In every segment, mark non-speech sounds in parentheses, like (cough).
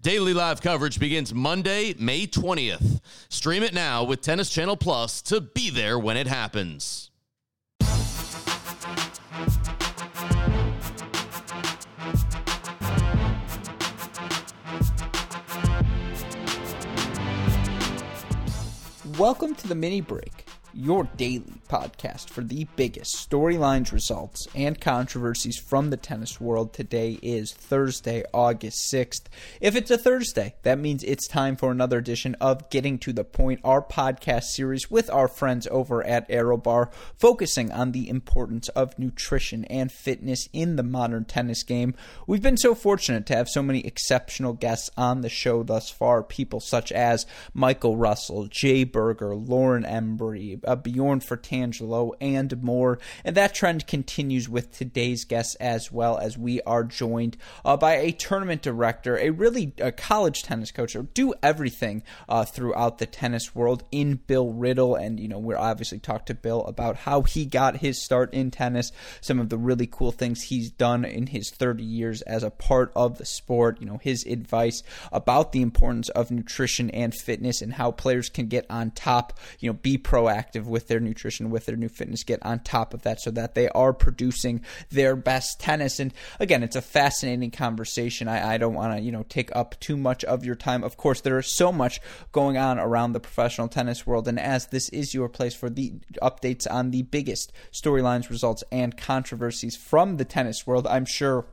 Daily live coverage begins Monday, May 20th. Stream it now with Tennis Channel Plus to be there when it happens. Welcome to the mini break your daily podcast for the biggest storylines, results, and controversies from the tennis world. Today is Thursday, August 6th. If it's a Thursday, that means it's time for another edition of Getting to the Point, our podcast series with our friends over at ArrowBar, focusing on the importance of nutrition and fitness in the modern tennis game. We've been so fortunate to have so many exceptional guests on the show thus far, people such as Michael Russell, Jay Berger, Lauren Embree, uh, Bjorn Fratangelo, and more. And that trend continues with today's guests as well as we are joined uh, by a tournament director, a really a college tennis coach, or do everything uh, throughout the tennis world in Bill Riddle. And, you know, we're obviously talked to Bill about how he got his start in tennis, some of the really cool things he's done in his 30 years as a part of the sport, you know, his advice about the importance of nutrition and fitness and how players can get on top, you know, be proactive with their nutrition, with their new fitness, get on top of that so that they are producing their best tennis. And again, it's a fascinating conversation. I, I don't want to, you know, take up too much of your time. Of course, there is so much going on around the professional tennis world. And as this is your place for the updates on the biggest storylines, results, and controversies from the tennis world, I'm sure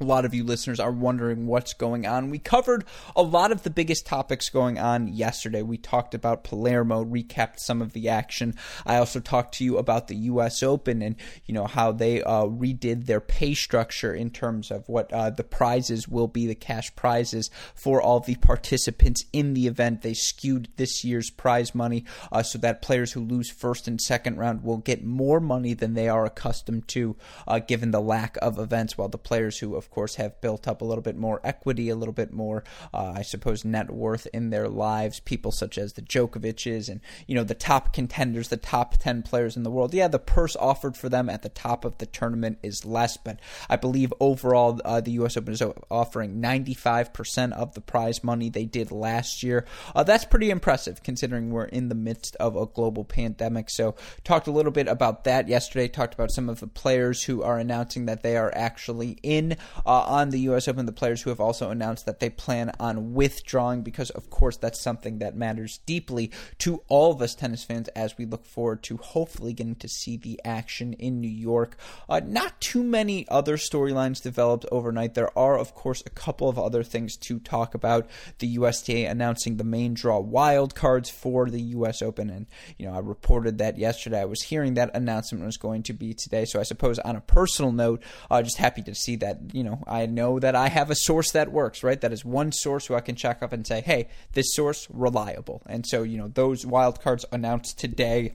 a lot of you listeners are wondering what's going on. We covered a lot of the biggest topics going on yesterday. We talked about Palermo, recapped some of the action. I also talked to you about the U.S. Open and you know how they uh, redid their pay structure in terms of what uh, the prizes will be, the cash prizes for all the participants in the event. They skewed this year's prize money uh, so that players who lose first and second round will get more money than they are accustomed to, uh, given the lack of events, while the players who of course, have built up a little bit more equity, a little bit more, uh, I suppose, net worth in their lives. People such as the Djokovic's and, you know, the top contenders, the top 10 players in the world. Yeah, the purse offered for them at the top of the tournament is less, but I believe overall uh, the U.S. Open is offering 95% of the prize money they did last year. Uh, that's pretty impressive considering we're in the midst of a global pandemic. So, talked a little bit about that yesterday, talked about some of the players who are announcing that they are actually in uh, on the U.S. Open, the players who have also announced that they plan on withdrawing because, of course, that's something that matters deeply to all of us tennis fans as we look forward to hopefully getting to see the action in New York. Uh, not too many other storylines developed overnight. There are, of course, a couple of other things to talk about. The USTA announcing the main draw wild cards for the U.S. Open, and you know I reported that yesterday. I was hearing that announcement was going to be today, so I suppose on a personal note, uh, just happy to see that you know I know that I have a source that works, right? That is one source who I can check up and say, hey, this source reliable. And so, you know, those wildcards announced today.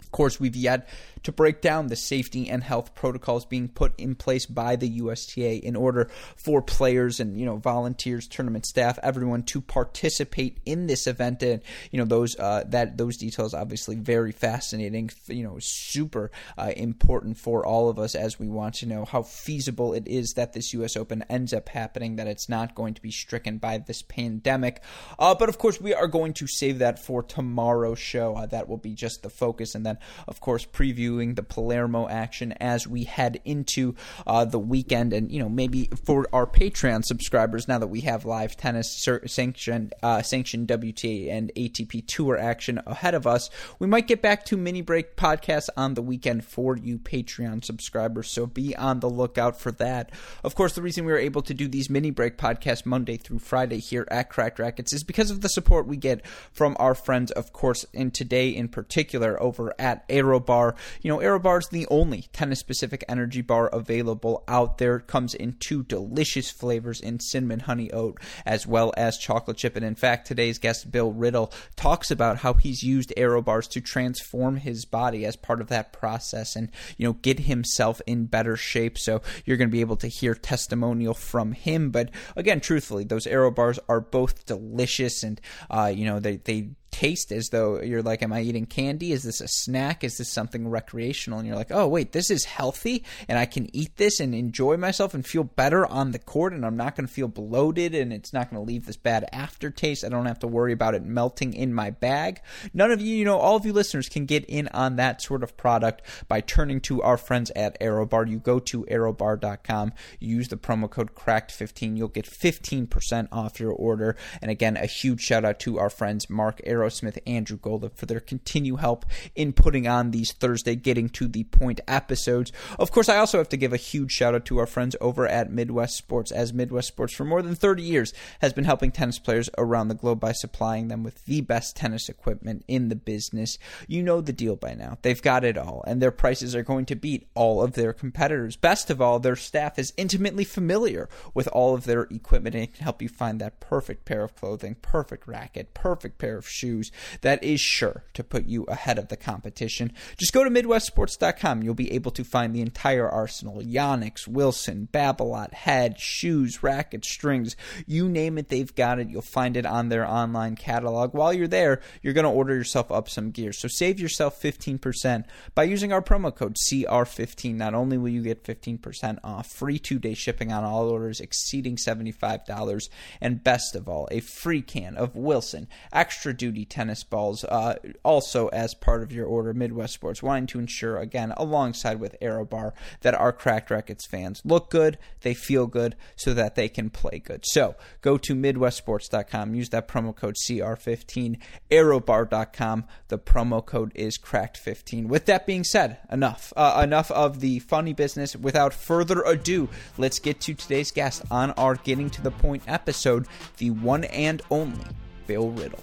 Of course, we've yet to break down the safety and health protocols being put in place by the USTA in order for players and you know volunteers, tournament staff, everyone to participate in this event. And you know those uh, that those details obviously very fascinating. You know, super uh, important for all of us as we want to know how feasible it is that this U.S. Open ends up happening. That it's not going to be stricken by this pandemic. Uh, but of course, we are going to save that for tomorrow's show. Uh, that will be just the focus, and then of course preview the Palermo action as we head into uh, the weekend. And, you know, maybe for our Patreon subscribers, now that we have live tennis sanctioned, uh, sanctioned WTA and ATP Tour action ahead of us, we might get back to mini break podcasts on the weekend for you Patreon subscribers. So be on the lookout for that. Of course, the reason we were able to do these mini break podcasts Monday through Friday here at Cracked Racquets is because of the support we get from our friends, of course, and today in particular over at ArrowBar You know, ArrowBar is the only tennis specific energy bar available out there. It comes in two delicious flavors in cinnamon honey oat as well as chocolate chip. And in fact, today's guest, Bill Riddle, talks about how he's used ArrowBars to transform his body as part of that process and, you know, get himself in better shape. So you're going to be able to hear testimonial from him. But again, truthfully, those ArrowBars are both delicious and, uh, you know, they, they taste as though you're like, Am I eating candy? Is this a snack? Is this something recreational? And you're like, Oh, wait, this is healthy and I can eat this and enjoy myself and feel better on the court and I'm not going to feel bloated and it's not going to leave this bad aftertaste. I don't have to worry about it melting in my bag. None of you, you know, all of you listeners can get in on that sort of product by turning to our friends at ArrowBar. You go to arrowbar.com, use the promo code CRACKED15. You'll get 15% off your order. And again, a huge shout out to our friends Mark Aero Aerosmith, Andrew Golub for their continued help in putting on these Thursday Getting to the Point episodes. Of course, I also have to give a huge shout out to our friends over at Midwest Sports, as Midwest Sports for more than 30 years has been helping tennis players around the globe by supplying them with the best tennis equipment in the business. You know the deal by now. They've got it all, and their prices are going to beat all of their competitors. Best of all, their staff is intimately familiar with all of their equipment and can help you find that perfect pair of clothing, perfect racket, perfect pair of shoes shoes that is sure to put you ahead of the competition. Just go to MidwestSports.com. You'll be able to find the entire arsenal Yonex, Wilson, Babolat, Head, shoes, rackets, strings. You name it, they've got it. You'll find it on their online catalog. While you're there, you're going to order yourself up some gear. So save yourself 15% by using our promo code CR15. Not only will you get 15% off, free two day shipping on all orders exceeding $75, and best of all, a free can of Wilson Extra Duty tennis balls uh, also as part of your order. Midwest Sports wanting to ensure, again, alongside with ArrowBar, that our Cracked Racquets fans look good, they feel good, so that they can play good. So go to MidwestSports.com, use that promo code CR15, ArrowBar.com. The promo code is Cracked15. With that being said, enough. Uh, enough of the funny business. Without further ado, let's get to today's guest on our Getting to the Point episode, the one and only Bill Riddle.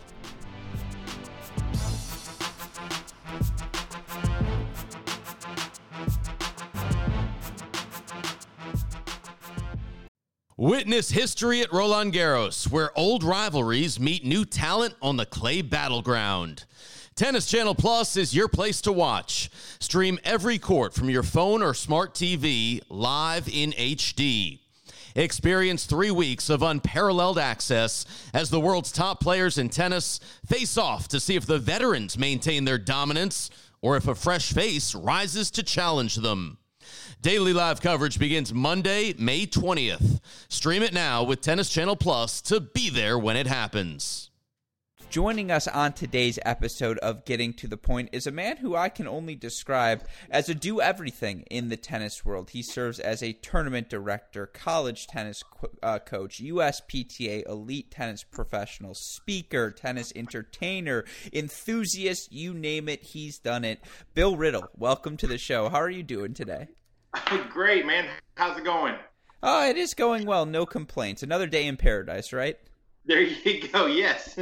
Witness history at Roland Garros, where old rivalries meet new talent on the clay battleground. Tennis Channel Plus is your place to watch. Stream every court from your phone or smart TV live in HD. Experience three weeks of unparalleled access as the world's top players in tennis face off to see if the veterans maintain their dominance or if a fresh face rises to challenge them. Daily live coverage begins Monday, May 20th. Stream it now with Tennis Channel Plus to be there when it happens. Joining us on today's episode of Getting to the Point is a man who I can only describe as a do everything in the tennis world. He serves as a tournament director, college tennis co- uh, coach, USPTA elite tennis professional, speaker, tennis entertainer, enthusiast, you name it, he's done it. Bill Riddle, welcome to the show. How are you doing today? (laughs) Great, man. How's it going? Oh, it is going well. No complaints. Another day in paradise, right? There you go. Yes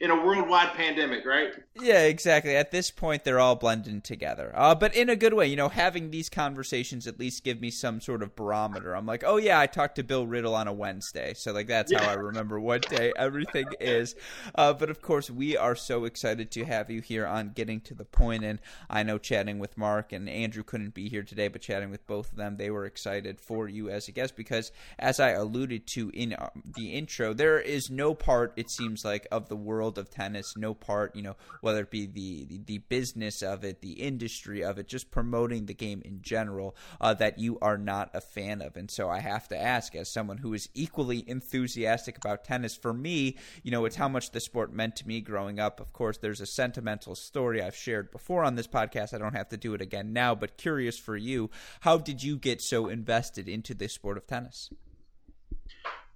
in a worldwide pandemic, right? Yeah, exactly. At this point, they're all blending together, uh, but in a good way. You know, having these conversations at least give me some sort of barometer. I'm like, oh yeah, I talked to Bill Riddle on a Wednesday, so like that's yeah. how I remember what day everything is. Uh, but of course, we are so excited to have you here on Getting to the Point, and I know chatting with Mark and Andrew couldn't be here today, but chatting with both of them, they were excited for you as a guest because, as I alluded to in uh, the intro, there is no part it seems like of the world world of tennis, no part, you know, whether it be the, the, the business of it, the industry of it, just promoting the game in general, uh, that you are not a fan of. And so I have to ask, as someone who is equally enthusiastic about tennis, for me, you know, it's how much the sport meant to me growing up. Of course, there's a sentimental story I've shared before on this podcast. I don't have to do it again now, but curious for you, how did you get so invested into the sport of tennis?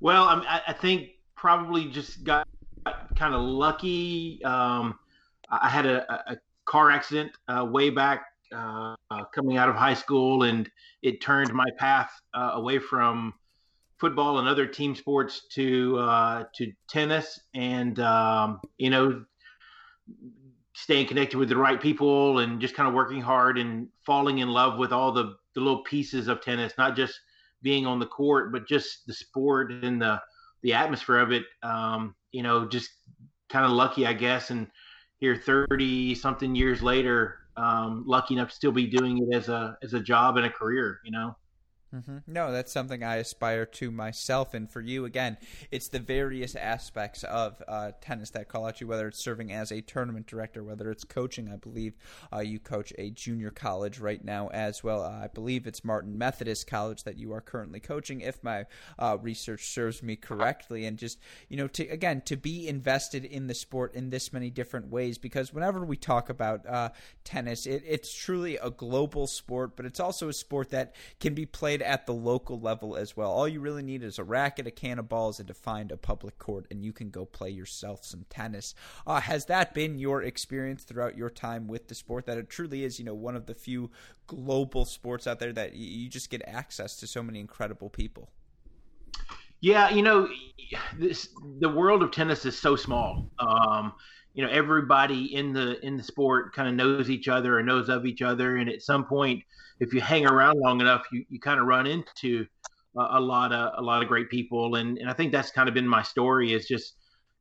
Well, I, I think probably just got kind of lucky. Um, I had a, a car accident uh, way back uh, coming out of high school, and it turned my path uh, away from football and other team sports to uh, to tennis. And um, you know, staying connected with the right people and just kind of working hard and falling in love with all the the little pieces of tennis, not just being on the court, but just the sport and the the atmosphere of it. Um, you know, just kind of lucky, I guess, and here 30 something years later, um, lucky enough to still be doing it as a as a job and a career. You know. Mm-hmm. No, that's something I aspire to myself. And for you, again, it's the various aspects of uh, tennis that call out you, whether it's serving as a tournament director, whether it's coaching. I believe uh, you coach a junior college right now as well. Uh, I believe it's Martin Methodist College that you are currently coaching, if my uh, research serves me correctly. And just, you know, to again, to be invested in the sport in this many different ways, because whenever we talk about uh, tennis, it, it's truly a global sport, but it's also a sport that can be played at the local level as well. All you really need is a racket, a can of balls, and to find a public court, and you can go play yourself some tennis. Uh, has that been your experience throughout your time with the sport? That it truly is, you know, one of the few global sports out there that you just get access to so many incredible people. Yeah, you know, this the world of tennis is so small. Um, you know, everybody in the in the sport kind of knows each other or knows of each other, and at some point, if you hang around long enough, you, you kind of run into a, a lot of a lot of great people, and and I think that's kind of been my story is just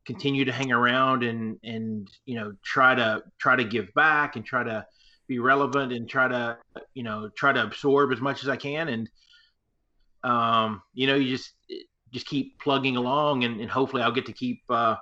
continue to hang around and and you know try to try to give back and try to be relevant and try to you know try to absorb as much as I can. And um you know you just just keep plugging along and, and hopefully I'll get to keep uh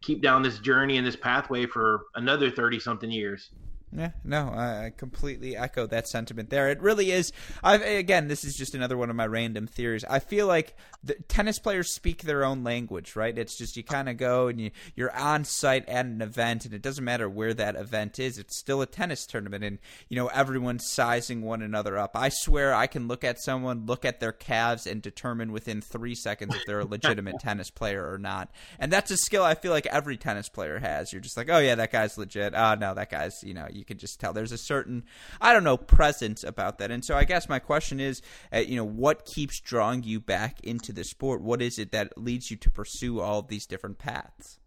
keep down this journey and this pathway for another 30 something years yeah, no, I completely echo that sentiment there. It really is. i again, this is just another one of my random theories. I feel like the tennis players speak their own language, right? It's just you kind of go and you, you're on site at an event, and it doesn't matter where that event is. It's still a tennis tournament, and you know everyone's sizing one another up. I swear, I can look at someone, look at their calves, and determine within three seconds if they're a legitimate (laughs) tennis player or not. And that's a skill I feel like every tennis player has. You're just like, oh yeah, that guy's legit. Oh no, that guy's you know. You you can just tell there's a certain I don't know presence about that. And so I guess my question is, uh, you know, what keeps drawing you back into the sport? What is it that leads you to pursue all of these different paths?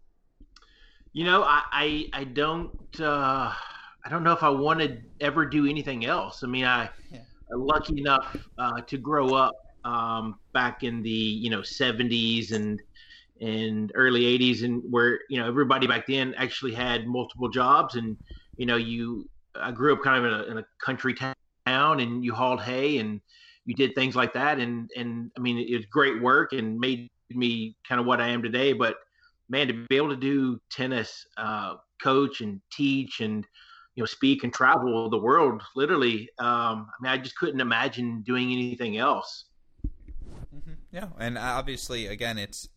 You know, I I, I don't uh, I don't know if I want to ever do anything else. I mean, I yeah. lucky enough uh, to grow up um, back in the you know 70s and and early 80s and where you know everybody back then actually had multiple jobs and you know, you I grew up kind of in a, in a country town, and you hauled hay and you did things like that, and and I mean, it was great work and made me kind of what I am today. But man, to be able to do tennis, uh, coach and teach and you know speak and travel the world literally um, i mean i just couldn't imagine doing anything else mm-hmm. yeah and obviously again it's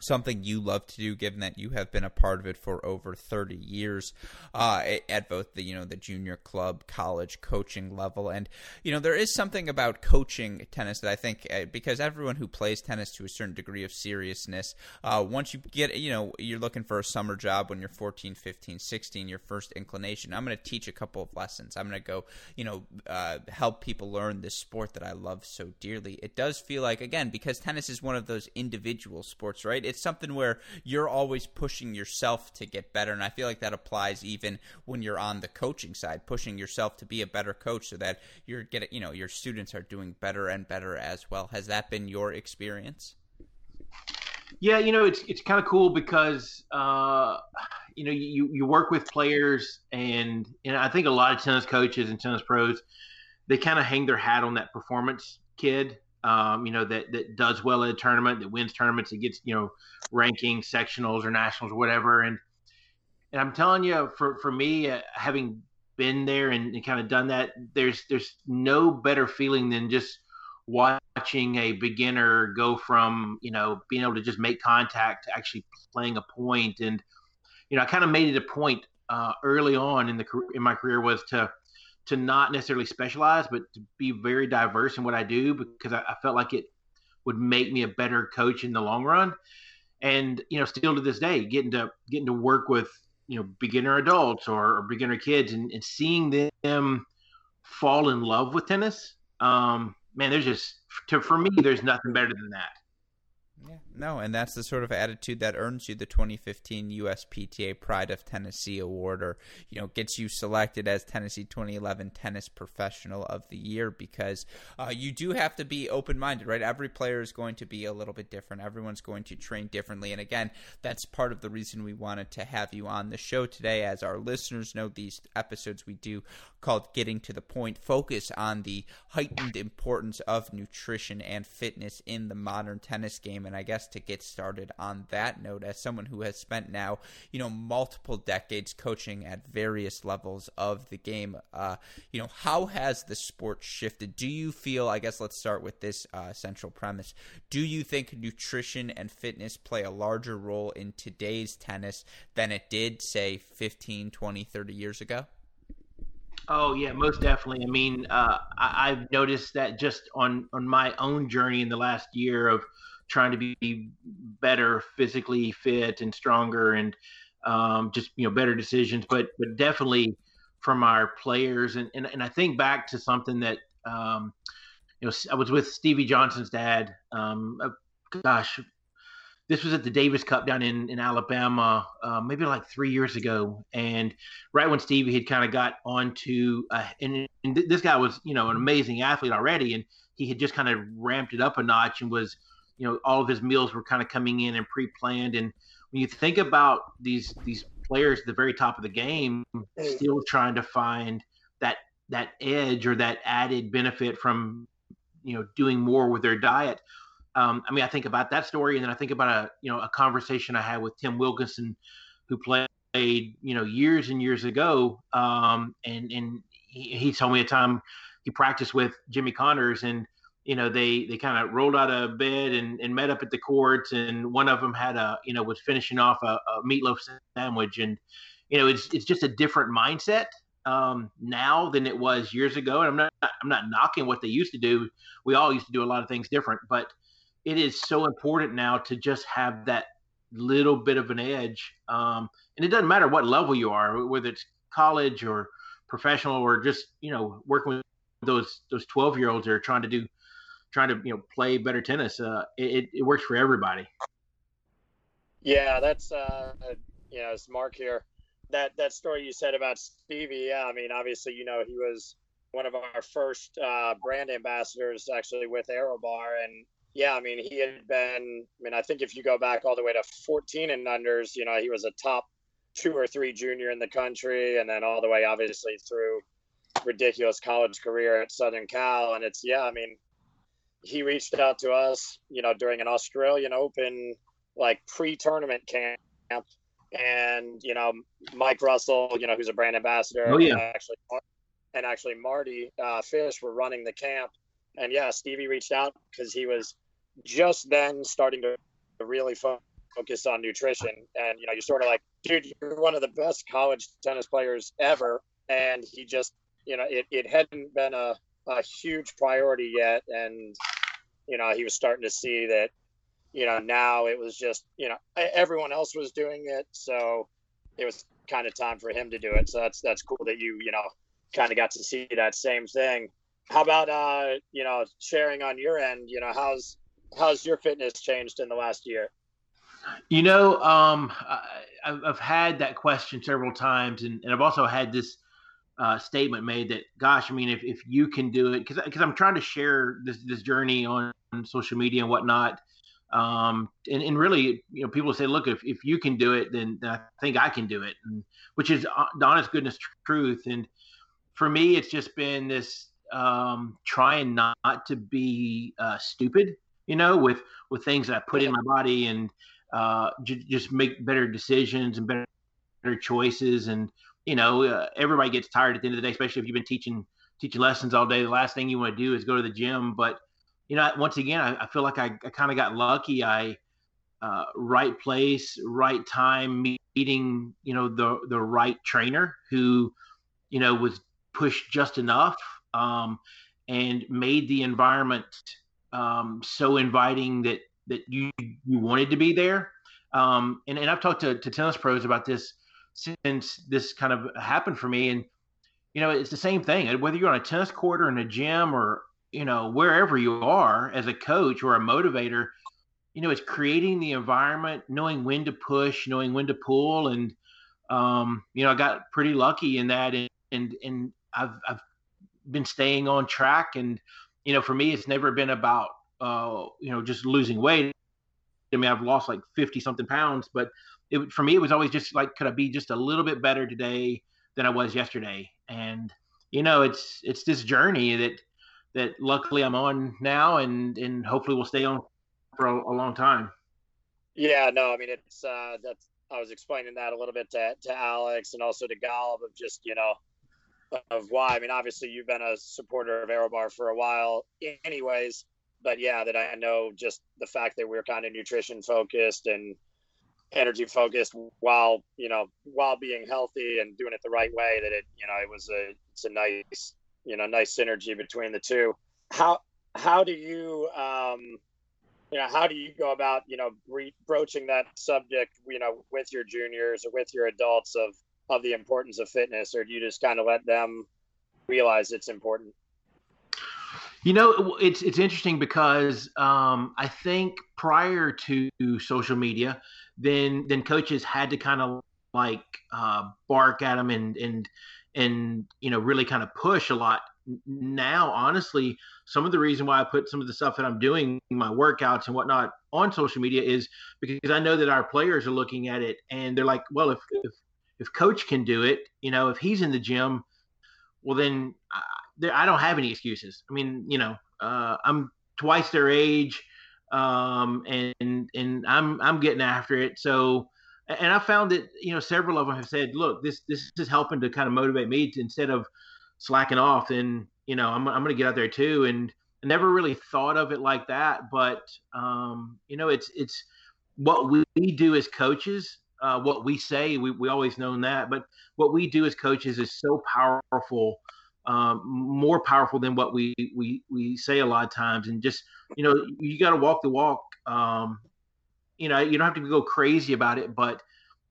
something you love to do given that you have been a part of it for over 30 years uh, at both the you know the junior club college coaching level. And you know there is something about coaching tennis that i think uh, because everyone who plays tennis to a certain degree of seriousness uh, once you get you know you're looking for a summer job when you're 14 15 16 your first inclination i'm going to teach a couple of lessons. I'm going to go you know uh, help people learn this sport that i love so dearly. It does feel like again because tennis is one of those individual sports right it's something where you're always pushing yourself to get better, and I feel like that applies even when you're on the coaching side, pushing yourself to be a better coach, so that you're getting, you know, your students are doing better and better as well. Has that been your experience? Yeah, you know, it's it's kind of cool because uh, you know you you work with players, and know I think a lot of tennis coaches and tennis pros they kind of hang their hat on that performance kid um, you know, that that does well at a tournament, that wins tournaments, that gets you know rankings, sectionals or nationals or whatever. And and I'm telling you, for for me, uh, having been there and, and kind of done that, there's there's no better feeling than just watching a beginner go from you know being able to just make contact to actually playing a point. point and you know i kind of made it a point uh, early on in the in my career was to to not necessarily specialize, but to be very diverse in what I do because I, I, felt like it would make me a better coach in the long run. And you know, still to this day, getting to getting to work with you know beginner adults or, or beginner kids and, and, seeing them fall in love with tennis. Um, man, there's just to, for me, there's nothing better than that. Yeah, No, and that's the sort of attitude that earns you the 2015 USPTA Pride of Tennessee Award, or you know, gets you selected as Tennessee 2011 Tennis Professional of the Year, because uh, you do have to be open-minded, right? Every player is going to be a little bit different. Everyone's going to train differently, and again, that's part of the reason we wanted to have you on the show today. As our listeners know, these episodes we do called "Getting to the Point" focus on the heightened importance of nutrition and fitness in the modern tennis game, and I guess to get started on that note as someone who has spent now, you know, multiple decades coaching at various levels of the game. Uh, you know, how has the sport shifted? Do you feel, I guess let's start with this uh, central premise. Do you think nutrition and fitness play a larger role in today's tennis than it did, say, 15, 20, 30 years ago? Oh yeah, most definitely. I mean, uh, I, have noticed that just on on my own journey in the last year of trying to be better physically fit and stronger and um, just you know better decisions. But but definitely from our players. And and, and i think back to something that um, you know i was with stevie johnson's dad um, uh, gosh this was at the davis cup down in in alabama uh, maybe like three years ago. And right when stevie had kind of got onto uh, and, and this guy was you know an amazing athlete already. And he had just kind of ramped it up a notch and was you know all of his meals were kind of coming in and pre-planned. And when you think about these these players at the very top of the game still trying to find that that edge or that added benefit from you know doing more with their diet. Um, i mean i think about that story and then i think about a you know a conversation i had with tim wilkinson who played you know years and years ago um, and and he, he told me a time he practiced with jimmy connors and you know they they kind of rolled out of bed and, and met up at the courts and one of them had a you know was finishing off a, a meatloaf sandwich and you know it's it's just a different mindset um, now than it was years ago and i'm not i'm not knocking what they used to do. We all used to do a lot of things different but it is so important now to just have that little bit of an edge um, and it doesn't matter what level you are whether it's college or professional or just you know working with those those 12 year olds that are trying to do trying to you know play better tennis. Uh, it, it works for everybody. Yeah, that's uh, know, it's Mark here. That that story you said about Stevie. Yeah, I mean, obviously, you know, he was one of our first uh, brand ambassadors actually with ArrowBar, and yeah, I mean, he had been. I mean, I think if you go back all the way to 14 and unders, you know, he was a top two or three junior in the country, and then all the way obviously through ridiculous college career at Southern Cal. And it's yeah, I mean, he reached out to us, you know, during an Australian Open like pre-tournament camp, and you know, Mike Russell, you know, who's a brand ambassador, oh, yeah. and actually, and actually Mardy uh, Fish were running the camp, and yeah, Stevie reached out because he was just then starting to really focus on nutrition, and you know, you're sort of like, dude, you're one of the best college tennis players ever, and he just, you know, it, it hadn't been a a huge priority yet, and you know, he was starting to see that, you know, now it was just, you know, everyone else was doing it. So it was kind of time for him to do it. So that's, that's cool that you, you know, kind of got to see that same thing. How about, uh, you know, sharing on your end, you know, how's, how's your fitness changed in the last year? You know, um, I, I've had that question several times, and, and I've also had this uh, statement made that, gosh, I mean, if, if you can do it, because I'm trying to share this this journey on, social media and whatnot, um, and and really, you know, people say, look, if, if you can do it, then, I think I can do it, and which is the honest goodness truth. And for me, it's just been this um, trying not, not to be uh, stupid, you know, with with things that I put in my body and uh, j- just make better decisions and better better choices and you know, uh, everybody gets tired at the end of the day, especially if you've been teaching teaching lessons all day. The last thing you want to do is go to the gym. But you know, once again, I, I feel like I, I kind of got lucky. I uh, right place, right time, meeting you know the the right trainer who you know was pushed just enough um, and made the environment um, so inviting that that you you wanted to be there. Um, and, and I've talked to, to tennis pros about this since this kind of happened for me. And, you know, it's the same thing, whether you're on a tennis court or in a gym or, you know, wherever you are as a coach or a motivator, you know, it's creating the environment, knowing when to push, knowing when to pull, and um, you know, I got pretty lucky in that, and and and I've I've been staying on track, and you know, for me, it's never been about uh, you know just losing weight. I mean, I've lost like fifty something pounds, but it for me, it was always just like, could I be just a little bit better today than I was yesterday? And you know, it's it's this journey that that luckily I'm on now, and and hopefully will stay on for a, a long time. Yeah, no, I mean it's uh, that's I was explaining that a little bit to, to Alex and also to Golub of just, you know, of why. I mean, obviously you've been a supporter of ArrowBar for a while anyways, but yeah, that I know just the fact that we're kind of nutrition focused and energy focused while, you know, while being healthy and doing it the right way that it, you know, it was a, it's a nice, you know, nice synergy between the two. How, how do you, um, you know, how do you go about, you know, re- broaching that subject, you know, with your juniors or with your adults of of the importance of fitness, or do you just kind of let them realize it's important? You know, it's it's interesting because um, I think prior to social media, then then coaches had to kind of like uh, bark at them and and and you know really kind of push a lot now, honestly, some of the reason why I put some of the stuff that I'm doing, my workouts and whatnot, on social media is because I know that our players are looking at it and they're like, well, if if, if coach can do it, you know, if he's in the gym, well, then I, I don't have any excuses. I mean, you know, uh, I'm twice their age, um, and and I'm I'm getting after it. So, and I found that you know several of them have said, look, this this is helping to kind of motivate me to instead of slacking off, And you know I'm I'm going to get out there too. And I never really thought of it like that, but um, you know it's it's what we do as coaches. Uh, what we say, we we always known that, but what we do as coaches is so powerful. Um, more powerful than what we we we say a lot of times and just you know you got to walk the walk um, you know you don't have to go crazy about it but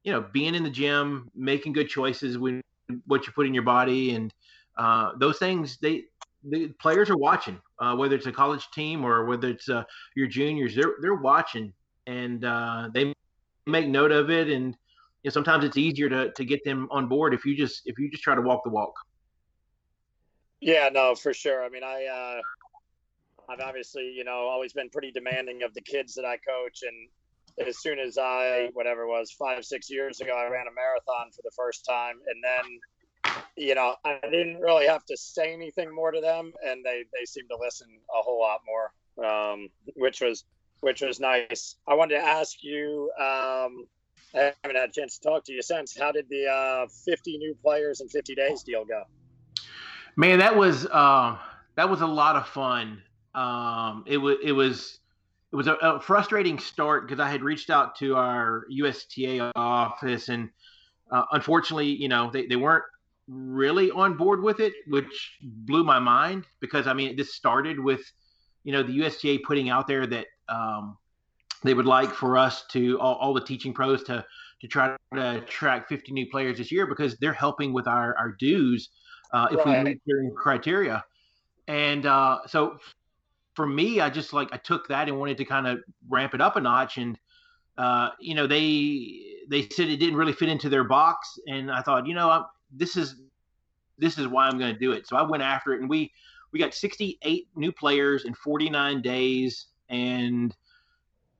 you know being in the gym making good choices when what you put in your body and uh, those things they the players are watching, uh, whether it's a college team or whether it's uh, your juniors, they're they're watching and uh, they make note of it. And you know, sometimes it's easier to to get them on board if you just if you just try to walk the walk. Yeah, no, for sure. I mean, I uh, I've obviously you know always been pretty demanding of the kids that I coach, and as soon as I whatever it was five six years ago, I ran a marathon for the first time, and then you know, I didn't really have to say anything more to them, and they they seemed to listen a whole lot more, um, which was which was nice. I wanted to ask you. Um, I haven't had a chance to talk to you since. How did the uh, 50 new players in 50 days deal go? Man, that was uh, that was a lot of fun. Um, it was it was it was a, a frustrating start because I had reached out to our USTA office and uh, unfortunately, you know, they, they weren't really on board with it, which blew my mind because I mean, this started with, you know, the USTA putting out there that um, they would like for us to all, all, the teaching pros to to try to attract 50 new players this year because they're helping with our our dues uh, if right. we meet certain criteria. And uh, so for me, I just like I took that and wanted to kind of ramp it up a notch and. Uh, you know, they they said it didn't really fit into their box, and I thought, you know, I'm, this is this is why I'm going to do it. So I went after it, and we we got 68 new players in 49 days, and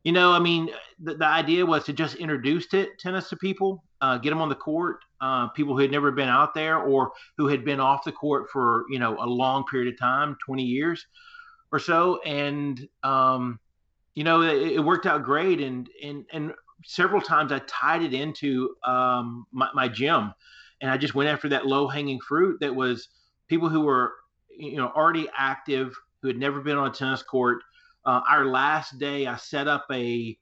you know, I mean, the, the idea was to just introduce t- tennis to people, uh, get them on the court, uh, people who had never been out there or who had been off the court for you know a long period of time, 20 years or so, and um, you know, it, it worked out great, and and and several times I tied it into um, my, my gym and I just went after that low hanging fruit that was people who were you know already active who had never been on a tennis court. Uh, our last day, I set up a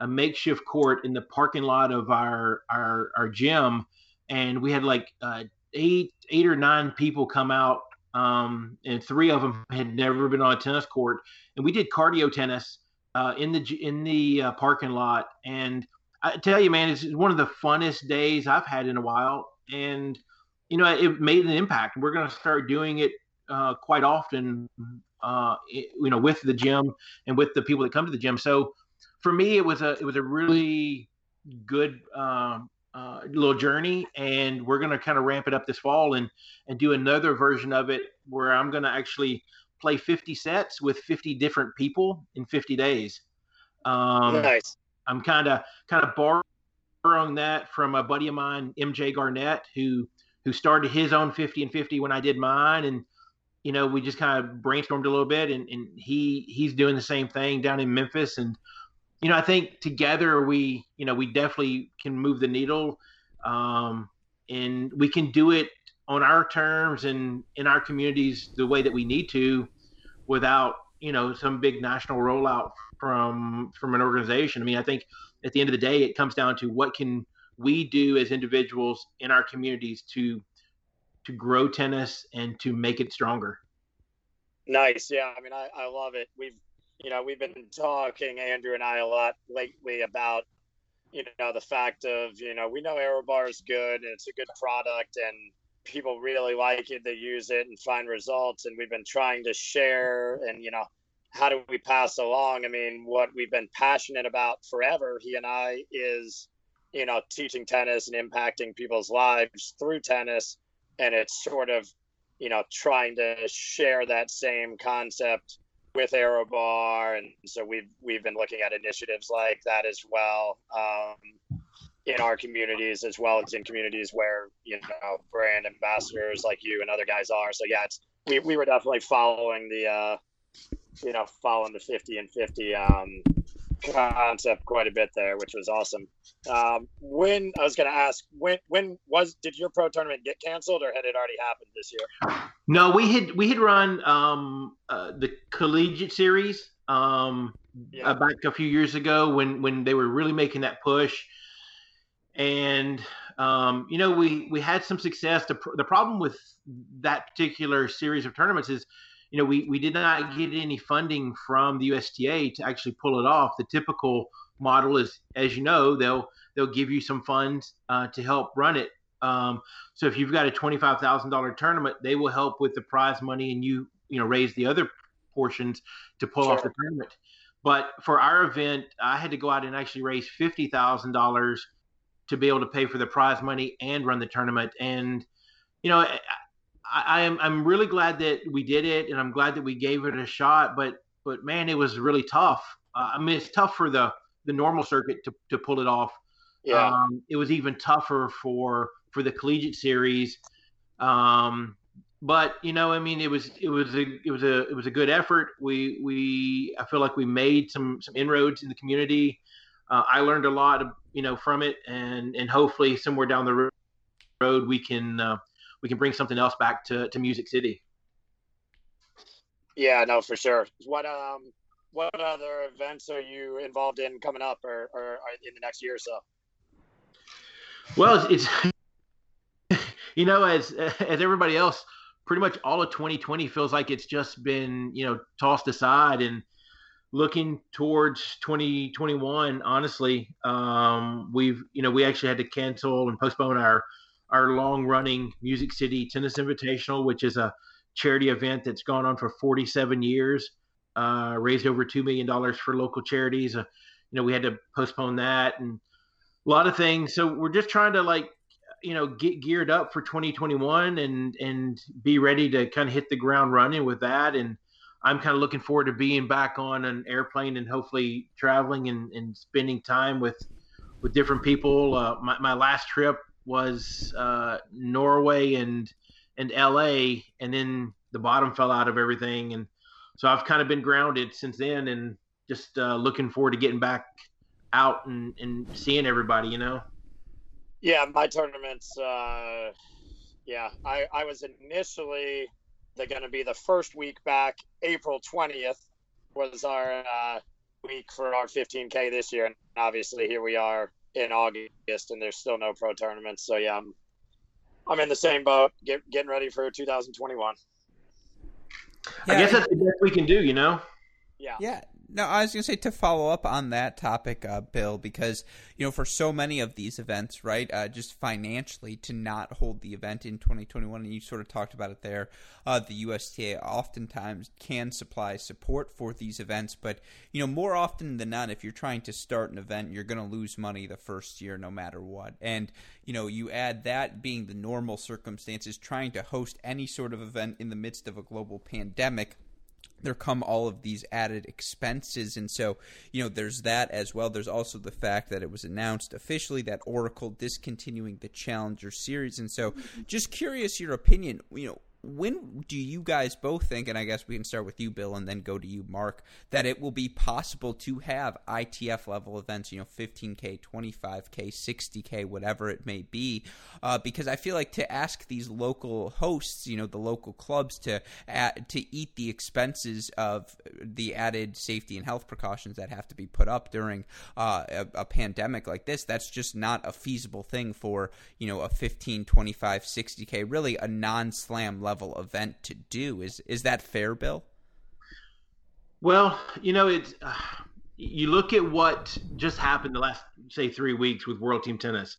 a makeshift court in the parking lot of our our, our gym, and we had like uh, eight eight or nine people come out, um, and three of them had never been on a tennis court, and we did cardio tennis uh, in the in the uh, parking lot, and I tell you, man, it's one of the funnest days I've had in a while and you know it made an impact. We're going to start doing it uh, quite often, uh, you know, with the gym and with the people that come to the gym. So for me, it was a it was a really good um, uh, little journey, and we're gonna kind of ramp it up this fall and and do another version of it where I'm gonna actually play 50 sets with 50 different people in 50 days. Um, nice. I'm kind of kind of borrowing that from a buddy of mine, MJ Garnett, who who started his own 50 and 50 when I did mine, and you know we just kind of brainstormed a little bit, and, and he he's doing the same thing down in Memphis, and you know I think together we you know we definitely can move the needle, um, and we can do it on our terms and in our communities the way that we need to, without you know some big national rollout from from an organization. I mean I think at the end of the day it comes down to what can we do as individuals in our communities to to grow tennis and to make it stronger. Nice. Yeah. I mean, I, I love it. We've, you know, we've been talking, Andrew and I, a lot lately about, you know, the fact of, you know, we know ArrowBar is good and it's a good product and people really like it. They use it and find results. And we've been trying to share and, you know, how do we pass along? I mean, what we've been passionate about forever, he and I, is you know, teaching tennis and impacting people's lives through tennis. And it's sort of, you know, trying to share that same concept with ArrowBar. And so we've, we've been looking at initiatives like that as well. Um, in our communities as well as in communities where you know brand ambassadors like you and other guys are so yeah it's we, we were definitely following the uh you know following the 50 and 50 um concept quite a bit there, which was awesome. Um, when I was going to ask, when when was did your pro tournament get canceled, or had it already happened this year? No, we had we had run um, uh, the collegiate series um, yeah. uh, back a few years ago when when they were really making that push, and um, you know we we had some success. The the problem with that particular series of tournaments is you know, we, we did not get any funding from the USTA to actually pull it off. The typical model is, as you know, they'll they'll give you some funds uh, to help run it. Um, so if you've got a twenty five thousand dollar tournament, they will help with the prize money, and you you know raise the other portions to pull sure. off the tournament. But for our event, I had to go out and actually raise fifty thousand dollars to be able to pay for the prize money and run the tournament. And you know, I, am I'm really glad that we did it, and I'm glad that we gave it a shot. But but man, it was really tough. Uh, I mean, it's tough for the the normal circuit to, to pull it off. Yeah. Um, it was even tougher for for the collegiate series. Um, but you know, I mean, it was it was a it was a it was a good effort. We we I feel like we made some some inroads in the community. Uh, I learned a lot, of, you know, from it, and and hopefully somewhere down the road we can uh, we can bring something else back to, to Music City. Yeah, no, for sure. What um, what other events are you involved in coming up, or, or, or in the next year or so? Well, it's, it's (laughs) you know, as (laughs) as everybody else, pretty much all of 2020 feels like it's just been you know tossed aside and looking towards 2021 honestly um, we've you know we actually had to cancel and postpone our our long running Music City Tennis Invitational, which is a charity event that's gone on for 47 years, uh, raised over $2 million for local charities. Uh, you know, we had to postpone that and a lot of things. So we're just trying to like, you know, get geared up for 2021 and, and be ready to kind of hit the ground running with that. And I'm kind of looking forward to being back on an airplane and hopefully traveling and, and spending time with, with different people. Uh, my, my last trip was uh, Norway and and LA, and then the bottom fell out of everything, and so I've kind of been grounded since then, and just uh, looking forward to getting back out and, and seeing everybody, you know. Yeah, my tournaments. Uh, yeah, I I was initially they're going to be the first week back. April twentieth was our uh, week for our 15k this year, and obviously here we are in August, and there's still no pro tournaments. So yeah, I'm I'm in the same boat, get, getting ready for 2021. Yeah, I guess that's the best we can do, you know. Yeah. Yeah. No, I was going to say to follow up on that topic, uh, Bill, because you know for so many of these events, right, uh, just financially to not hold the event in 2021, and you sort of talked about it there. Uh, the USTA oftentimes can supply support for these events, but you know more often than not, if you're trying to start an event, you're going to lose money the first year, no matter what. And you know you add that being the normal circumstances, trying to host any sort of event in the midst of a global pandemic there come all of these added expenses. And so you know there's that as well. There's also the fact that it was announced officially that oracle discontinuing the challenger series. And so just curious your opinion you know when do you guys both think, and I guess we can start with you, Bill, and then go to you, Mark, that it will be possible to have ITF level events, you know, 15K, 25K, 60K, whatever it may be? Uh, because I feel like to ask these local hosts, you know, the local clubs to add, to eat the expenses of the added safety and health precautions that have to be put up during uh, a, a pandemic like this, that's just not a feasible thing for, you know, a 15, 25, 60K, really a non slam level event to do. Is is that fair, Bill? Well, you know, it's uh, you look at what just happened the last say three weeks with World Team Tennis,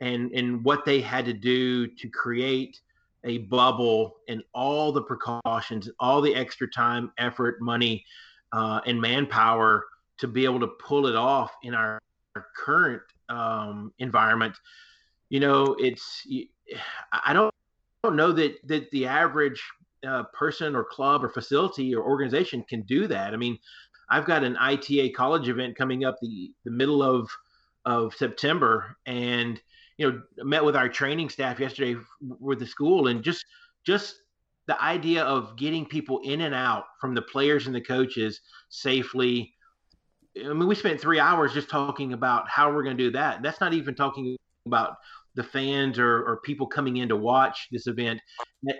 and and what they had to do to create a bubble and all the precautions, all the extra time, effort, money, uh, and manpower to be able to pull it off in our, our current um, environment. You know, it's I don't don't know that that the average uh, person or club or facility or organization can do that. I mean, I've got an ITA college event coming up the the middle of of September, and you know, met with our training staff yesterday with the school, and just just the idea of getting people in and out from the players and the coaches safely. I mean, we spent three hours just talking about how we're going to do that. That's not even talking about the fans or, or people coming in to watch this event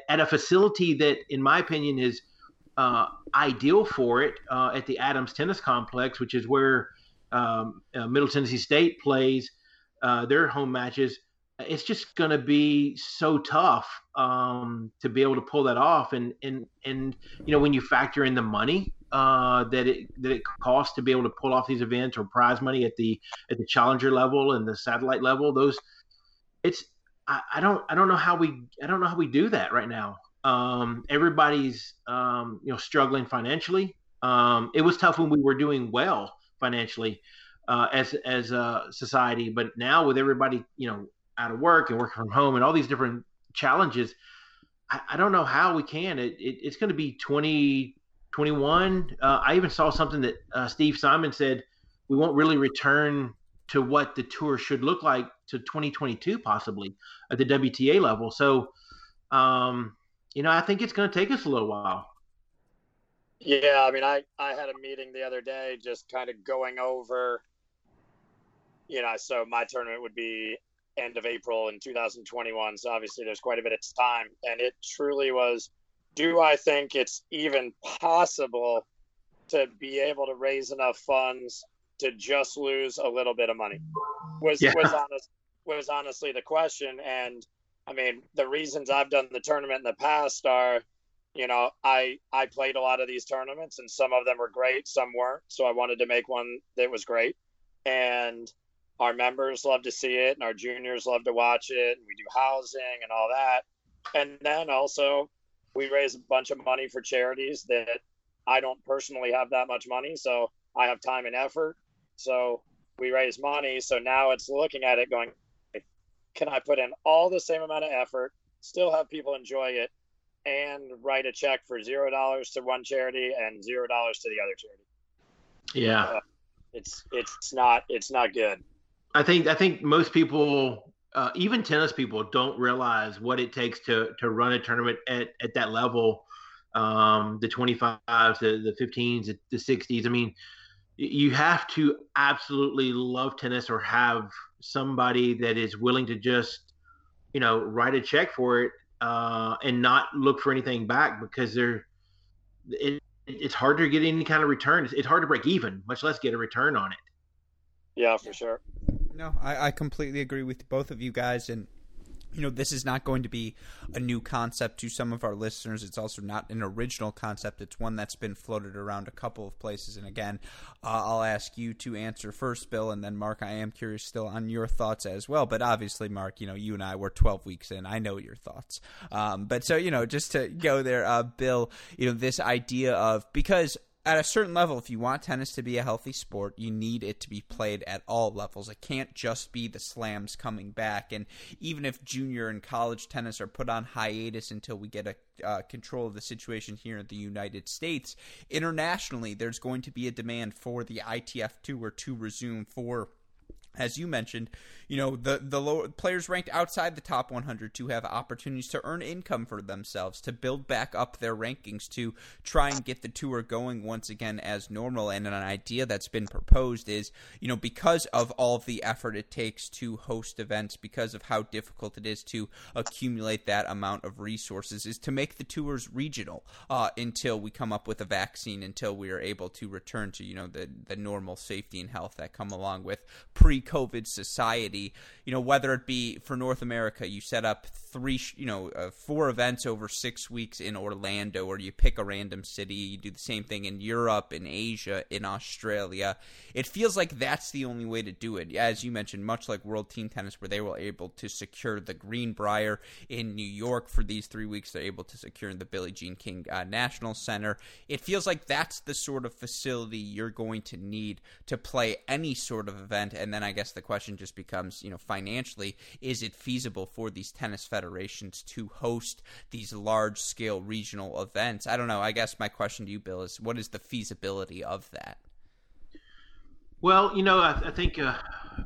at a facility that, in my opinion, is uh, ideal for it uh, at the Adams Tennis Complex, which is where um, uh, Middle Tennessee State plays uh, their home matches. It's just going to be so tough um, to be able to pull that off, and and and you know when you factor in the money uh, that it that it costs to be able to pull off these events or prize money at the at the challenger level and the satellite level, those it's I, I, don't I don't know how we I don't know how we do that right now. Um, everybody's um, you know struggling financially. Um, it was tough when we were doing well financially uh, as as a society, but now with everybody you know out of work and working from home and all these different challenges, I, I don't know how we can. It, it it's going to be 2021. uh, I even saw something that uh, Steve Simon said we won't really return to what the tour should look like to 2022 possibly at the WTA level. So, um, you know, I think it's going to take us a little while. Yeah, I mean, I I had a meeting the other day, just kind of going over. You know, so my tournament would be end of April in 2021. So obviously, there's quite a bit of time, and it truly was. Do I think it's even possible to be able to raise enough funds to just lose a little bit of money? Was yeah. was honest was honestly the question. And I mean, the reasons I've done the tournament in the past are, you know, I I played a lot of these tournaments, and some of them were great, some weren't. So I wanted to make one that was great, and our members love to see it, and our juniors love to watch it. And we do housing and all that, and then also we raise a bunch of money for charities that I don't personally have that much money, so I have time and effort. So we raise money. So now it's looking at it going, can I put in all the same amount of effort, still have people enjoy it, and write a check for zero dollars to one charity and zero dollars to the other charity? Yeah, uh, it's it's not it's not good. I think I think most people, uh, even tennis people, don't realize what it takes to to run a tournament at at that level. Um, the 25s, the the 15s, the 60s. I mean, you have to absolutely love tennis or have somebody that is willing to just you know write a check for it uh, and not look for anything back because they're it, it's hard to get any kind of return. It's, it's hard to break even much less get a return on it. Yeah for sure. No I, I completely agree with both of you guys and you know, this is not going to be a new concept to some of our listeners. It's also not an original concept. It's one that's been floated around a couple of places. And again, uh, I'll ask you to answer first, Bill, and then Mark. I am curious still on your thoughts as well. But obviously, Mark, you know, you and I were 12 weeks in. I know your thoughts. Um, but so, you know, just to go there, uh, Bill, you know, this idea of because at a certain level, if you want tennis to be a healthy sport, you need it to be played at all levels. It can't just be the slams coming back. And even if junior and college tennis are put on hiatus until we get a uh, control of the situation here in the United States, internationally, there's going to be a demand for the ITF tour to resume for as you mentioned, you know the the players ranked outside the top 100 to have opportunities to earn income for themselves, to build back up their rankings, to try and get the tour going once again as normal. And an idea that's been proposed is, you know, because of all of the effort it takes to host events, because of how difficult it is to accumulate that amount of resources, is to make the tours regional uh, until we come up with a vaccine, until we are able to return to you know the the normal safety and health that come along with pre-COVID society you know, whether it be for North America, you set up three, you know, uh, four events over six weeks in Orlando, or you pick a random city. You do the same thing in Europe, in Asia, in Australia. It feels like that's the only way to do it. As you mentioned, much like World Team Tennis, where they were able to secure the Greenbrier in New York for these three weeks, they're able to secure the Billie Jean King uh, National Center. It feels like that's the sort of facility you're going to need to play any sort of event. And then I guess the question just becomes, you know, financially, is it feasible for these tennis federations to host these large scale regional events? I don't know. I guess my question to you, Bill, is what is the feasibility of that? Well, you know, I, I think uh,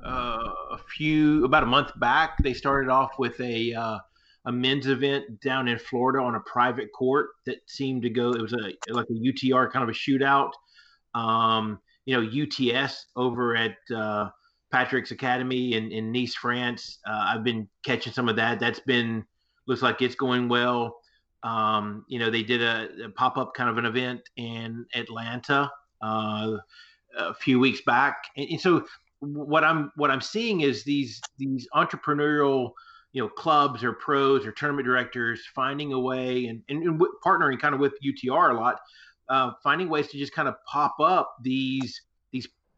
uh, a few about a month back, they started off with a uh, a men's event down in Florida on a private court that seemed to go. It was a like a UTR kind of a shootout. Um, you know, UTS over at uh, Patrick's Academy in, in Nice, France. Uh, I've been catching some of that. That's been looks like it's going well. Um, you know, they did a, a pop up kind of an event in Atlanta uh, a few weeks back, and, and, so what I'm what I'm seeing is these these entrepreneurial you know clubs or pros or tournament directors finding a way and, and, and partnering kind of with UTR a lot, uh, finding ways to just kind of pop up these these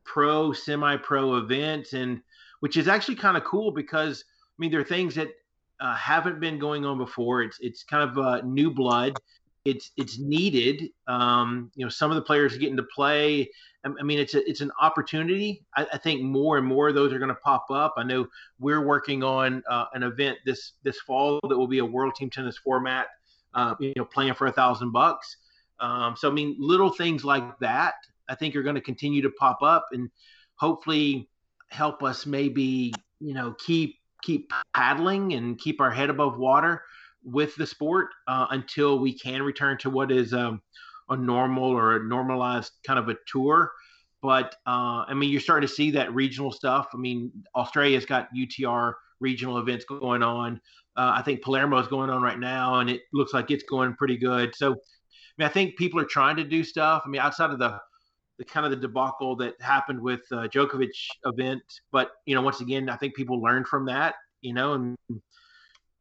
pro, semi pro events, and which is actually kind of cool because I mean there are things that uh, haven't been going on before. It's it's kind of uh, new blood. It's it's needed. Um, you know, some of the players getting to play. I, I mean, it's a, it's an opportunity. I, I, think more and more of those are going to pop up. I know we're working on uh, an event this this fall that will be a World Team Tennis format. Uh, you know, playing for a thousand bucks. Um, so I mean, little things like that I think are going to continue to pop up and hopefully help us maybe you know keep keep paddling and keep our head above water with the sport uh, until we can return to what is um, a normal or a normalized kind of a tour. But uh, I mean, you're starting to see that regional stuff. I mean, Australia's got UTR regional events going on. Uh, I think Palermo is going on right now, and it looks like it's going pretty good. So, I mean, I think people are trying to do stuff. I mean, outside of the the kind of the debacle that happened with uh, Djokovic event. But you know, once again, I think people learned from that. You know, and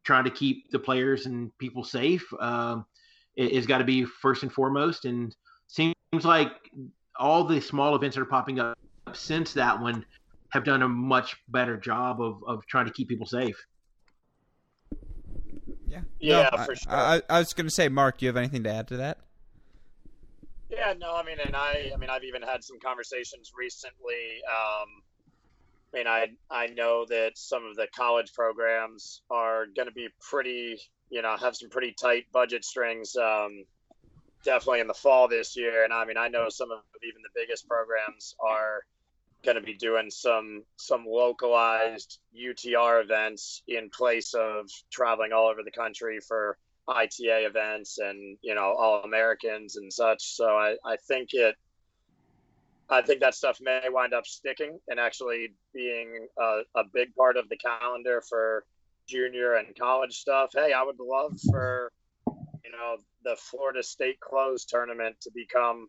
trying to keep the players and people safe um, is got to be first and foremost. And seems like all the small events that are popping up since that one have done a much better job of of trying to keep people safe. Yeah, yeah, no, for sure. I, I was going to say, Mark, do you have anything to add to that? Yeah, no, I mean, and I, I mean, I've even had some conversations recently. Um, I mean, I, I know that some of the college programs are going to be pretty, you know, have some pretty tight budget strings. Um, definitely in the fall this year, and I mean, I know some of even the biggest programs are going to be doing some some localized UTR events in place of traveling all over the country for ITA events and you know all Americans and such. So I, I think it I think that stuff may wind up sticking and actually being a, a big part of the calendar for junior and college stuff. Hey, I would love for you know the Florida State Close tournament to become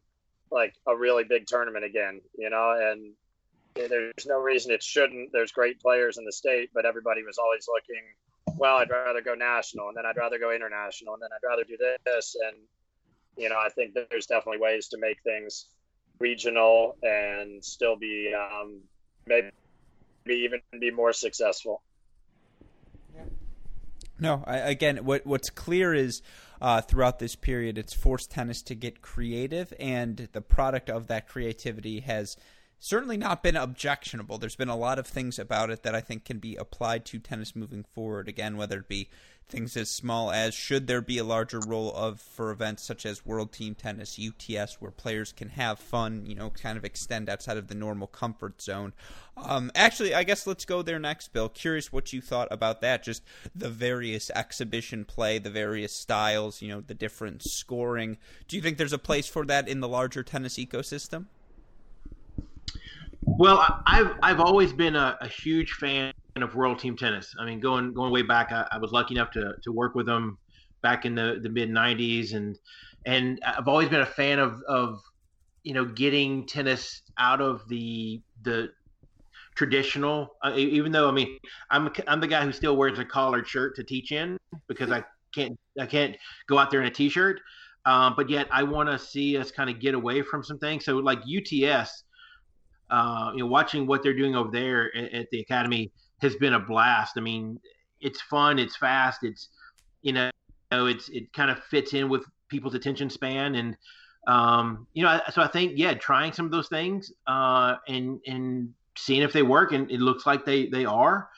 like a really big tournament again. You know, and there's no reason it shouldn't. There's great players in the state, but everybody was always looking well, I'd rather go national, and then I'd rather go international, and then I'd rather do this. And you know, I think there's definitely ways to make things regional and still be um, maybe even be more successful. No, I, again, what what's clear is uh, throughout this period, it's forced tennis to get creative, and the product of that creativity has certainly not been objectionable. There's been a lot of things about it that I think can be applied to tennis moving forward. Again, whether it be things as small as should there be a larger role of for events such as World Team Tennis, UTS, where players can have fun, you know, kind of extend outside of the normal comfort zone. Um, actually, I guess let's go there next, Bill. Curious what you thought about that, just the various exhibition play, the various styles, you know, the different scoring. Do you think there's a place for that in the larger tennis ecosystem? Well, I've I've always been a, a, huge fan of World Team Tennis. I mean, going going way back, I, I was lucky enough to, to work with them back in the, the mid '90s, and and I've always been a fan of of you know getting tennis out of the the traditional. Uh, even though I mean, I'm I'm the guy who still wears a collared shirt to teach in because I can't I can't go out there in a t-shirt. Um, but yet I want to see us kind of get away from some things. So like UTS uh, you know, watching what they're doing over there at, at, the academy has been a blast. I mean, it's fun, it's fast, it's you know, it's it kind of fits in with people's attention span, and um, you know, so I think yeah, trying some of those things uh, and and seeing if they work, and it looks like they they are.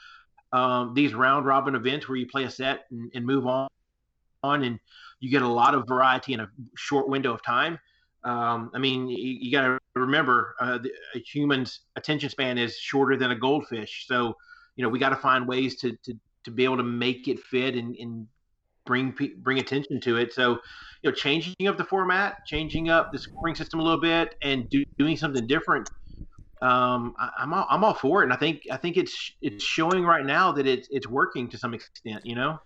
Um, these round robin events where you play a set and, and move on, on, and you get a lot of variety in a short window of time. Um, I mean, you, you got to remember uh, the, a human's attention span is shorter than a goldfish. So, you know, we got to find ways to, to, to be able to make it fit and, and bring bring attention to it. So, you know, changing up the format, changing up the scoring system a little bit, and do, doing something different. Um, I, am all, I'm all for it, and I think I think it's it's showing right now that it's it's working to some extent. You know.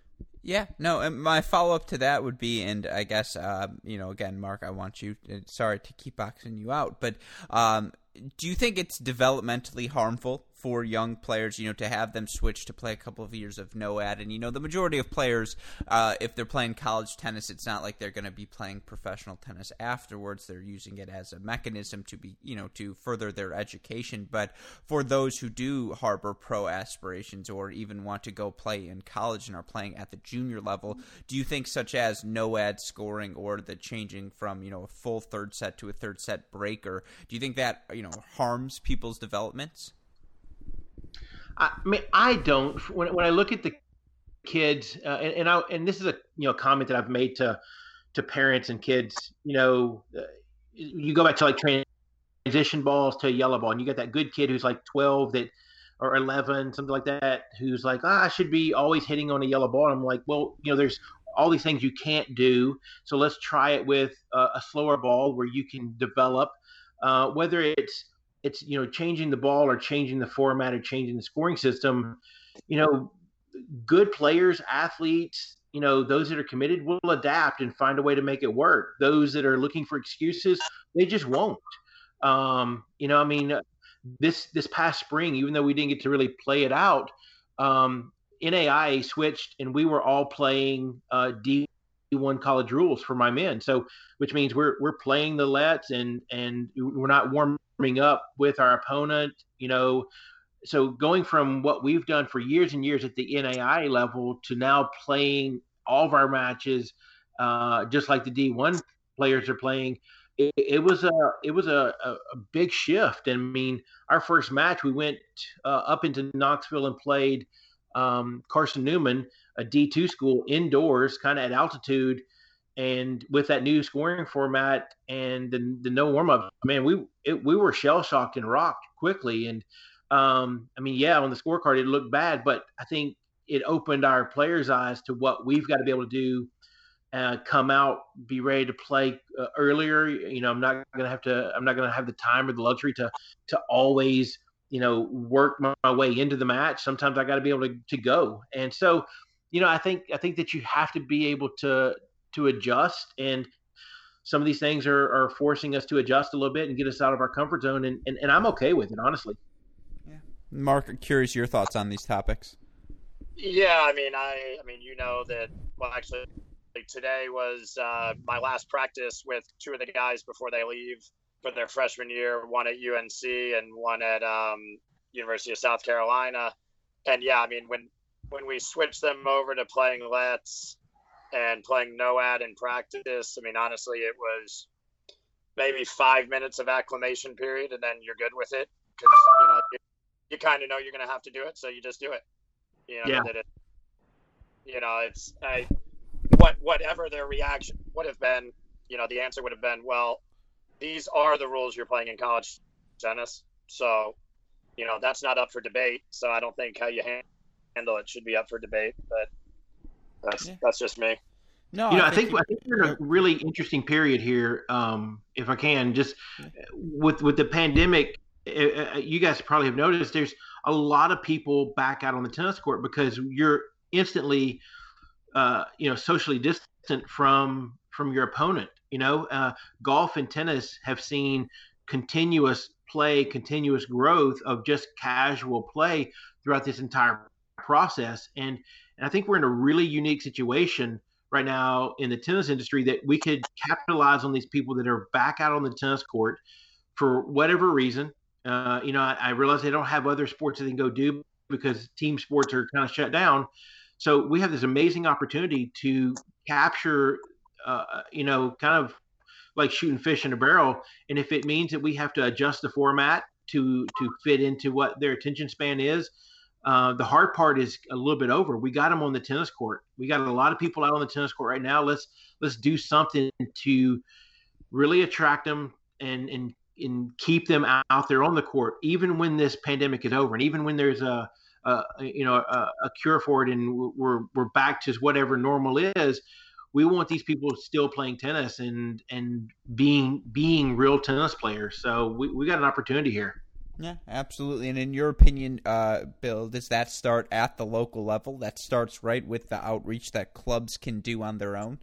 Yeah, no. And my follow up to that would be, and I guess uh, you know, again, Mark, I want you. Uh, sorry to keep boxing you out, but um, do you think it's developmentally harmful for young players, you know, to have them switch to play a couple of years of no ad. And, you know, the majority of players, uh, if they're playing college tennis, it's not like they're going to be playing professional tennis afterwards. They're using it as a mechanism to be, you know, to further their education. But for those who do harbor pro aspirations or even want to go play in college and are playing at the junior level, do you think such as no ad scoring or the changing from, you know, a full third set to a third set breaker, do you think that, you know, harms people's developments? I mean, I don't. When, when I look at the kids, uh, and, and I and this is a you know comment that I've made to to parents and kids. You know, uh, you go back to like transition balls to a yellow ball, and you got that good kid who's like twelve that or 11 something like that who's like ah, i should be always hitting on a yellow ball i'm like well you know there's all these things you can't do so let's try it with uh, a slower ball where you can develop uh, whether it's it's you know changing the ball or changing the format or changing the scoring system you know good players athletes you know those that are committed will adapt and find a way to make it work. Those that are looking for excuses they just won't. Um, you know i mean this this past spring even though we didn't get to really play it out um, nai switched and we were all playing uh, d one college rules for my men. So which means we're we're playing the lets and and we're not warm up with our opponent, you know. So going from what we've done for years and years at the NAI level to now playing all of our matches, uh, just like the D1 players are playing, it, it was a it was a, a, a, big shift. And I mean, our first match, we went uh, up into Knoxville and played um, Carson Newman, a D2 school indoors, kind of at altitude and with that new scoring format and the, the no warm up, man, we it, we were shell shocked and rocked quickly. And um, I mean, yeah, on the scorecard it looked bad, but I think it opened our players' eyes to what we've got to be able to do. Uh, come out, be ready to play uh, earlier. You know, I'm not gonna have to. I'm not gonna have the time or the luxury to to always, you know, work my, my way into the match. Sometimes I got to be able to to go. And so, you know, I think I think that you have to be able to to adjust and some of these things are, are forcing us to adjust a little bit and get us out of our comfort zone and, and, and i'm okay with it honestly yeah mark curious your thoughts on these topics Yeah, I mean, I, I mean, you know that. Well, actually, today was uh, my last practice with two of the guys before they leave for their freshman year. One at UNC and one at um, University of South Carolina. And yeah, I mean, when when we switched them over to playing Let's and playing NOAD in practice, I mean, honestly, it was maybe five minutes of acclimation period, and then you're good with it because you know you, you kind of know you're going to have to do it, so you just do it. You know, yeah. It, you know, it's I, what whatever their reaction would have been. You know, the answer would have been, well, these are the rules you're playing in college tennis, so you know that's not up for debate. So I don't think how you handle it should be up for debate, but that's yeah. that's just me. No, you know, I, I think, think I think we're in a really interesting period here. Um, if I can, just with with the pandemic, uh, you guys probably have noticed there's a lot of people back out on the tennis court because you're instantly, uh, you know, socially distant from from your opponent. You know, uh, golf and tennis have seen continuous play, continuous growth of just casual play throughout this entire process, and and I think we're in a really unique situation right now in the tennis industry that we could capitalize on these people that are back out on the tennis court for whatever reason. Uh, you know, I, I, realize they don't have other sports that they can go do because team sports are kind of shut down. So we have this amazing opportunity to capture, uh, you know, kind of like shooting fish in a barrel. And if it means that we have to adjust the format to to fit into what their attention span is, uh, the hard part is a little bit over. We got them on the tennis court. We got a lot of people out on the tennis court right now. Let's let's do something to really attract them and and and keep them out there on the court, even when this pandemic is over, and even when there's a, a you know a, a, cure for it, and we're we're back to whatever normal is. We want these people still playing tennis and and being being real tennis players. So we, we got an opportunity here. Yeah, absolutely. And in your opinion, uh, Bill, does that start at the local level? That starts right with the outreach that clubs can do on their own.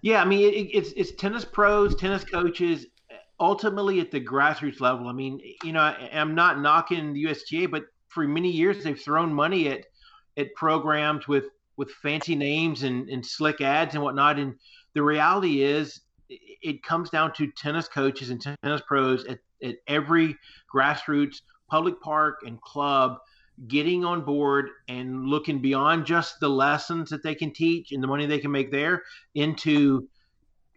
Yeah, I mean, it, it's it's tennis pros, tennis coaches, ultimately at the grassroots level. I mean, you know, I, I'm not knocking the USTA, but for many years they've thrown money at at programs with with fancy names and, and slick ads and whatnot. And the reality is, it comes down to tennis coaches and tennis pros at at every grassroots public park and club getting on board and looking beyond just the lessons that they can teach and the money they can make there into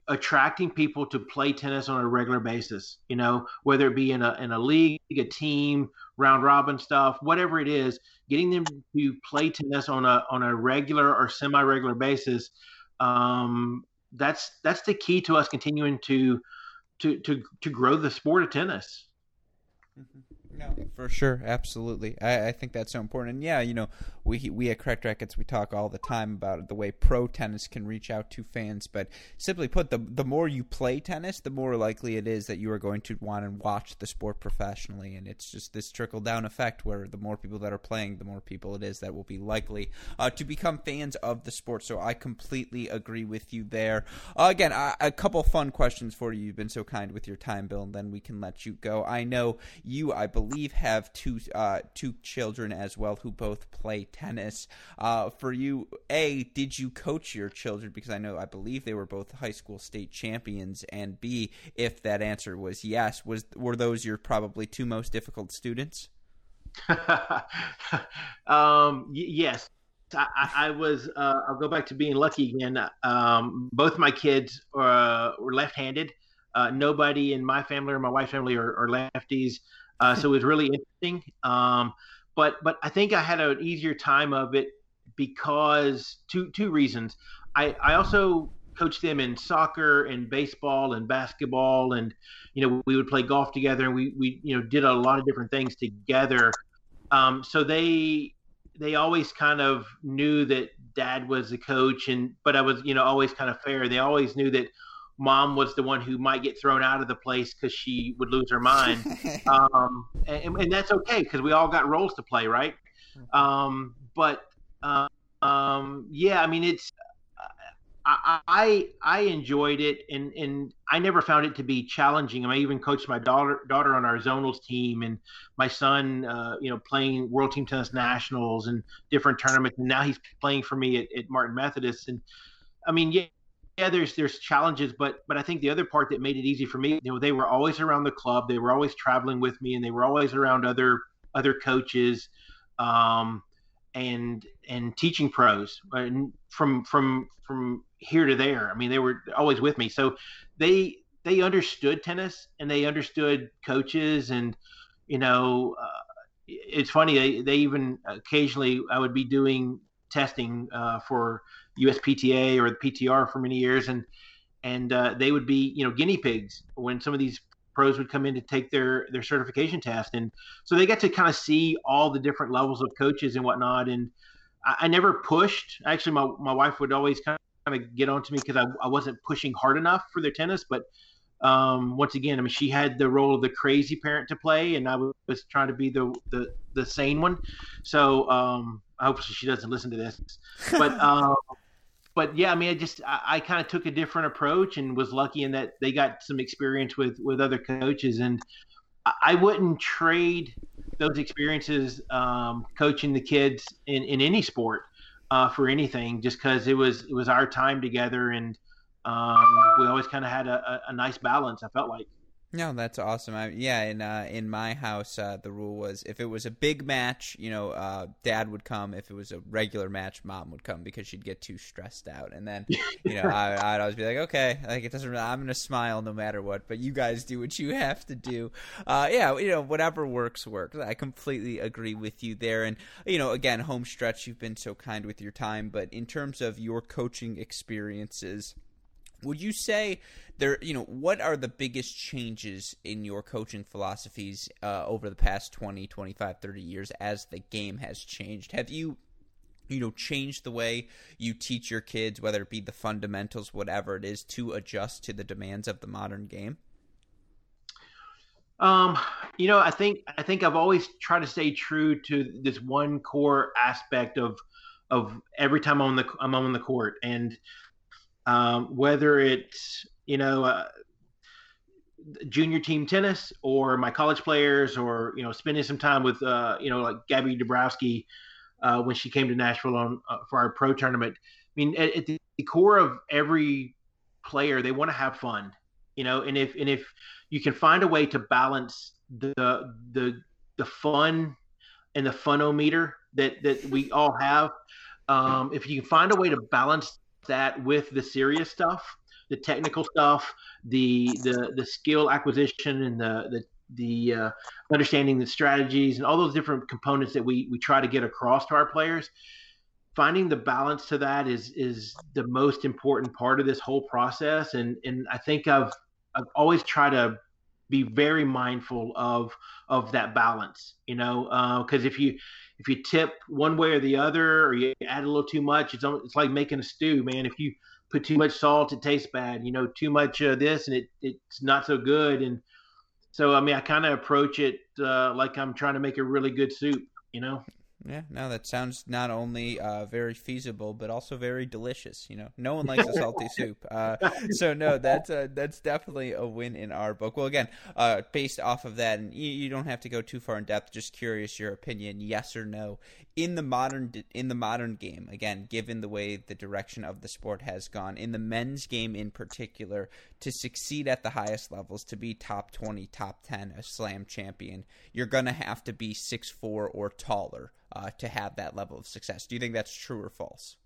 attracting people to play tennis on a regular basis you know whether it be in a in a league a team round robin stuff whatever it is getting them to play tennis on a on a regular or semi regular basis um, that's that's the key to us continuing to to to to grow the sport of tennis. Mm-hmm. No, for sure, absolutely. I, I think that's so important. And yeah, you know, we we at Cracked Racquets we talk all the time about the way pro tennis can reach out to fans. But simply put, the the more you play tennis, the more likely it is that you are going to want to watch the sport professionally. And it's just this trickle down effect where the more people that are playing, the more people it is that will be likely uh, to become fans of the sport. So I completely agree with you there. Uh, again, I, a couple fun questions for you. You've been so kind with your time, Bill, and then we can let you go. I know you, I believe, have two uh, two children as well who both play tennis. Uh, for you, A, did you coach your children? Because I know, I believe they were both high school state champions. And B, if that answer was yes, was were those your probably two most difficult students? (laughs) um, y- yes. I, I, was. Uh, I'll go back to being lucky again. Um, both my kids uh, were left-handed. Uh, nobody in my family or my wife's family are, are lefties, uh, so it was really interesting. Um, but but I think I had an easier time of it because two two reasons. I I also coached them in soccer and baseball and basketball and you know we would play golf together and we we you know did a lot of different things together. Um, so they they always kind of knew that dad was the coach and but I was you know always kind of fair. They always knew that mom was the one who might get thrown out of the place because she would lose her mind. (laughs) um, and, and, that's okay because we all got roles to play, right? Mm-hmm. Um, but uh, um, yeah, I mean, it's. I I enjoyed it, and and I never found it to be challenging. I, mean, I even coached my daughter daughter on our zonals team, and my son, uh, you know, playing World Team Tennis Nationals and different tournaments, and now he's playing for me at, at Martin Methodist. And I mean, yeah, yeah, there's there's challenges, but but I think the other part that made it easy for me, you know, they were always around the club, they were always traveling with me, and they were always around other other coaches. Um, and and teaching pros and from from from here to there. I mean, they were always with me, so they they understood tennis and they understood coaches and you know uh, it's funny they, they even occasionally I would be doing testing uh, for USPTA or the PTR for many years. And and uh, they would be you know guinea pigs when some of these pros would come in to take their their certification test. And so they got to kind of see all the different levels of coaches and whatnot. And I, I never pushed. Actually my, my wife would always kind kind of get me because I, I wasn't pushing hard enough for their tennis. But um, once again, I mean, she had the role of the crazy parent to play, and I was trying to be the the, the sane one. So um, I hope she doesn't listen to this. But (laughs) um, but yeah, I mean, I just I, I kind of took a different approach and was lucky in that they got some experience with with other coaches, and I, I wouldn't trade those experiences um, coaching the kids in, in any sport uh, for anything, just because it was it was our time together, and um, we always kind of had a, a, a nice balance. I felt like. No, that's awesome. I, yeah, in uh, in my house, uh, the rule was if it was a big match, you know, uh, dad would come. If it was a regular match, mom would come because she'd get too stressed out. And then, you know, I, (laughs) would always be like, okay, like it doesn't. I'm gonna smile no matter what. But you guys do what you have to do. Uh, yeah, you know, whatever works works. I completely agree with you there. And you know, again, home stretch. You've been so kind with your time, but in terms of your coaching experiences would you say there, you know, what are the biggest changes in your coaching philosophies uh, over the past 20, 25, 30 years as the game has changed? Have you you know changed the way you teach your kids whether it be the fundamentals whatever it is to adjust to the demands of the modern game um you know i think i think i've always tried to stay true to this one core aspect of of every time i'm on the i'm on the court and um, whether it's you know uh, junior team tennis or my college players or you know spending some time with uh, you know like Gaby Dabrowski uh, when she came to Nashville on uh, for our pro tournament. I mean, at, at the core of every player, they want to have fun, you know, and if and if you can find a way to balance the the the fun and the funometer that that we all have, um, if you can find a way to balance that with the serious stuff, the technical stuff, the the the skill acquisition, and the the the uh, understanding the strategies and all those different components that we we try to get across to our players. Finding the balance to that is is the most important part of this whole process, and and I think I've I've always tried to be very mindful of of that balance you know because uh, if you if you tip one way or the other or you add a little too much it's it's like making a stew man. If you put too much salt it tastes bad you know too much of this and it it's not so good. And so i mean i kind of approach it uh, like i'm trying to make a really good soup you know yeah, no, that sounds not only uh, very feasible but also very delicious. You know, no one likes a salty (laughs) soup, uh, so no, that's uh, that's definitely a win in our book. Well, again, uh, based off of that, and you, you, don't have to go too far in depth. Just curious, your opinion, yes or no, in the modern in the modern game. Again, given the way the direction of the sport has gone, in the men's game in particular, to succeed at the highest levels, to be top twenty, top ten, a slam champion, you're gonna have to be six four or taller uh, to have that level of success. Do you think that's true or false?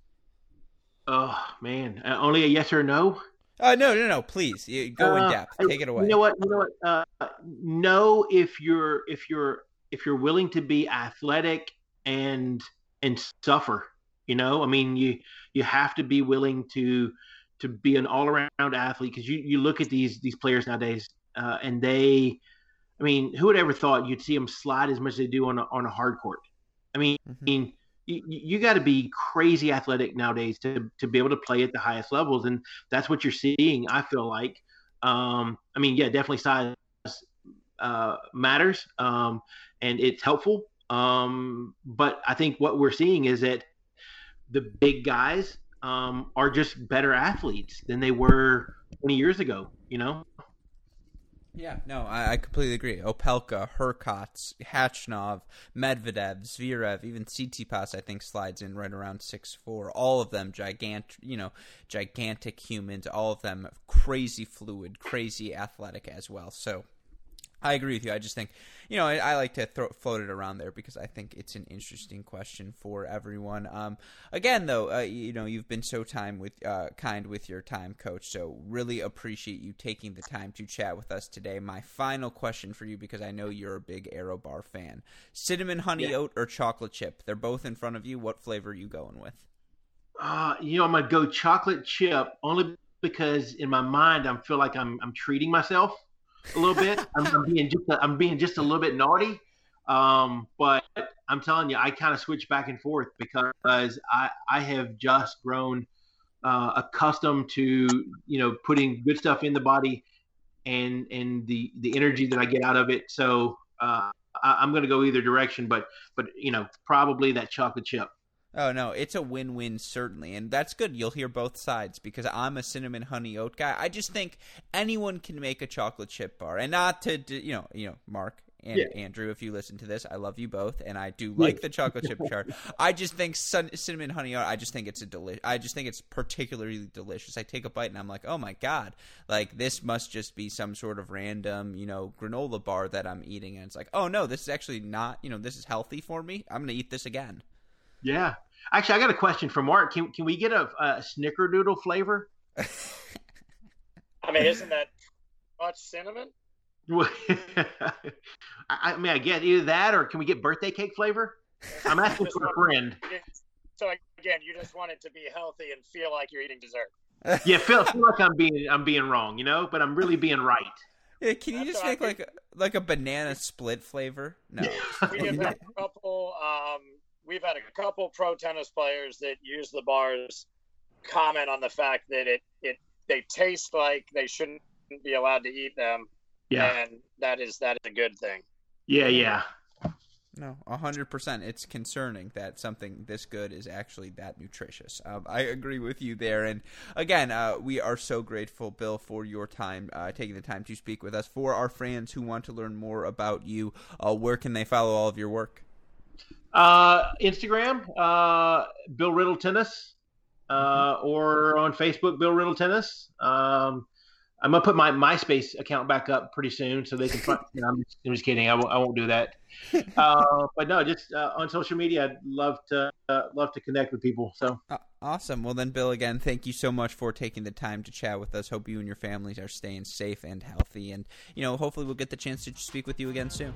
Oh man, uh, only a yes or no. Uh, no, no, no. Please go in uh, depth. Take it away. You know what? You know what? Uh, no, if you're if you're if you're willing to be athletic and and suffer, you know, I mean, you you have to be willing to to be an all around athlete because you you look at these these players nowadays uh, and they, I mean, who would ever thought you'd see them slide as much as they do on a, on a hard court? I mean, mm-hmm. you, you got to be crazy athletic nowadays to to be able to play at the highest levels, and that's what you're seeing. I feel like. Um, I mean, yeah, definitely size uh, matters, um, and it's helpful. Um, but I think what we're seeing is that the big guys um, are just better athletes than they were 20 years ago. You know. Yeah, no, I, I completely agree. Opelka, Hurkacz, Khachanov, Medvedev, Zverev, even Tsitsipas, I think slides in right around six four. All of them gigantic, you know, gigantic humans. All of them crazy fluid, crazy athletic as well. So I agree with you. I just think, you know, I, I like to throw, float it around there because I think it's an interesting question for everyone. Um, again, though, uh, you know, you've been so time with uh, kind with your time, Coach. So really appreciate you taking the time to chat with us today. My final question for you, because I know you're a big ArrowBar fan: cinnamon honey yeah. oat or chocolate chip? They're both in front of you. What flavor are you going with? Uh, you know, I'm gonna go chocolate chip only because in my mind I feel like I'm I'm treating myself a little bit. I'm, I'm, being just a, I'm being just a little bit naughty. Um, but I'm telling you, I kind of switch back and forth because I I have just grown uh, accustomed to you know putting good stuff in the body and and the the energy that I get out of it. So uh, I, am going to go either direction, but but you know probably that chocolate chip. Oh no, it's a win-win certainly, and that's good. You'll hear both sides because I'm a cinnamon honey oat guy. I just think anyone can make a chocolate chip bar, and not to you know, you know, Mark and yeah. Andrew, if you listen to this, I love you both, and I do like the chocolate chip chart. (laughs) I just think sun, cinnamon honey oat. I just think it's a deli- I just think it's particularly delicious. I take a bite and I'm like, oh my god, like this must just be some sort of random, you know, granola bar that I'm eating, and it's like, oh no, this is actually not, you know, this is healthy for me. I'm gonna eat this again. Yeah. Actually, I got a question for Mark. Can can we get a, a snickerdoodle flavor? (laughs) I mean, isn't that much cinnamon? (laughs) I mean, I get either that or can we get birthday cake flavor? I'm asking for a (laughs) friend. So again, you just want it to be healthy and feel like you're eating dessert. yeah, feel, feel like I'm being I'm being wrong, you know, but I'm really being right. Yeah, can you That's just make like a, like a banana split flavor? No. we have a couple um, we've had a couple pro tennis players that use the bars comment on the fact that it it they taste like they shouldn't be allowed to eat them. Yeah. And that is that is a good thing. Yeah, yeah. No, hundred percent. It's concerning that something this good is actually that nutritious. Um, I agree with you there. And again, uh, we are so grateful, Bill, for your time, uh, taking the time to speak with us. For our fans who want to learn more about you, uh, where can they follow all of your work? Uh, Instagram, uh, Bill Riddle Tennis, uh, or on Facebook, Bill Riddle Tennis. Um, I'm gonna put my MySpace account back up pretty soon, so they can. Find, (laughs) you know, I'm, just, I'm, just, kidding. I won't, won't do that. (laughs) Uh, but no, just uh, on social media, I'd love to uh, love to connect with people. So uh, awesome. Well, then, Bill, again, thank you so much for taking the time to chat with us. Hope you and your families are staying safe and healthy, and you know, hopefully, we'll get the chance to speak with you again soon.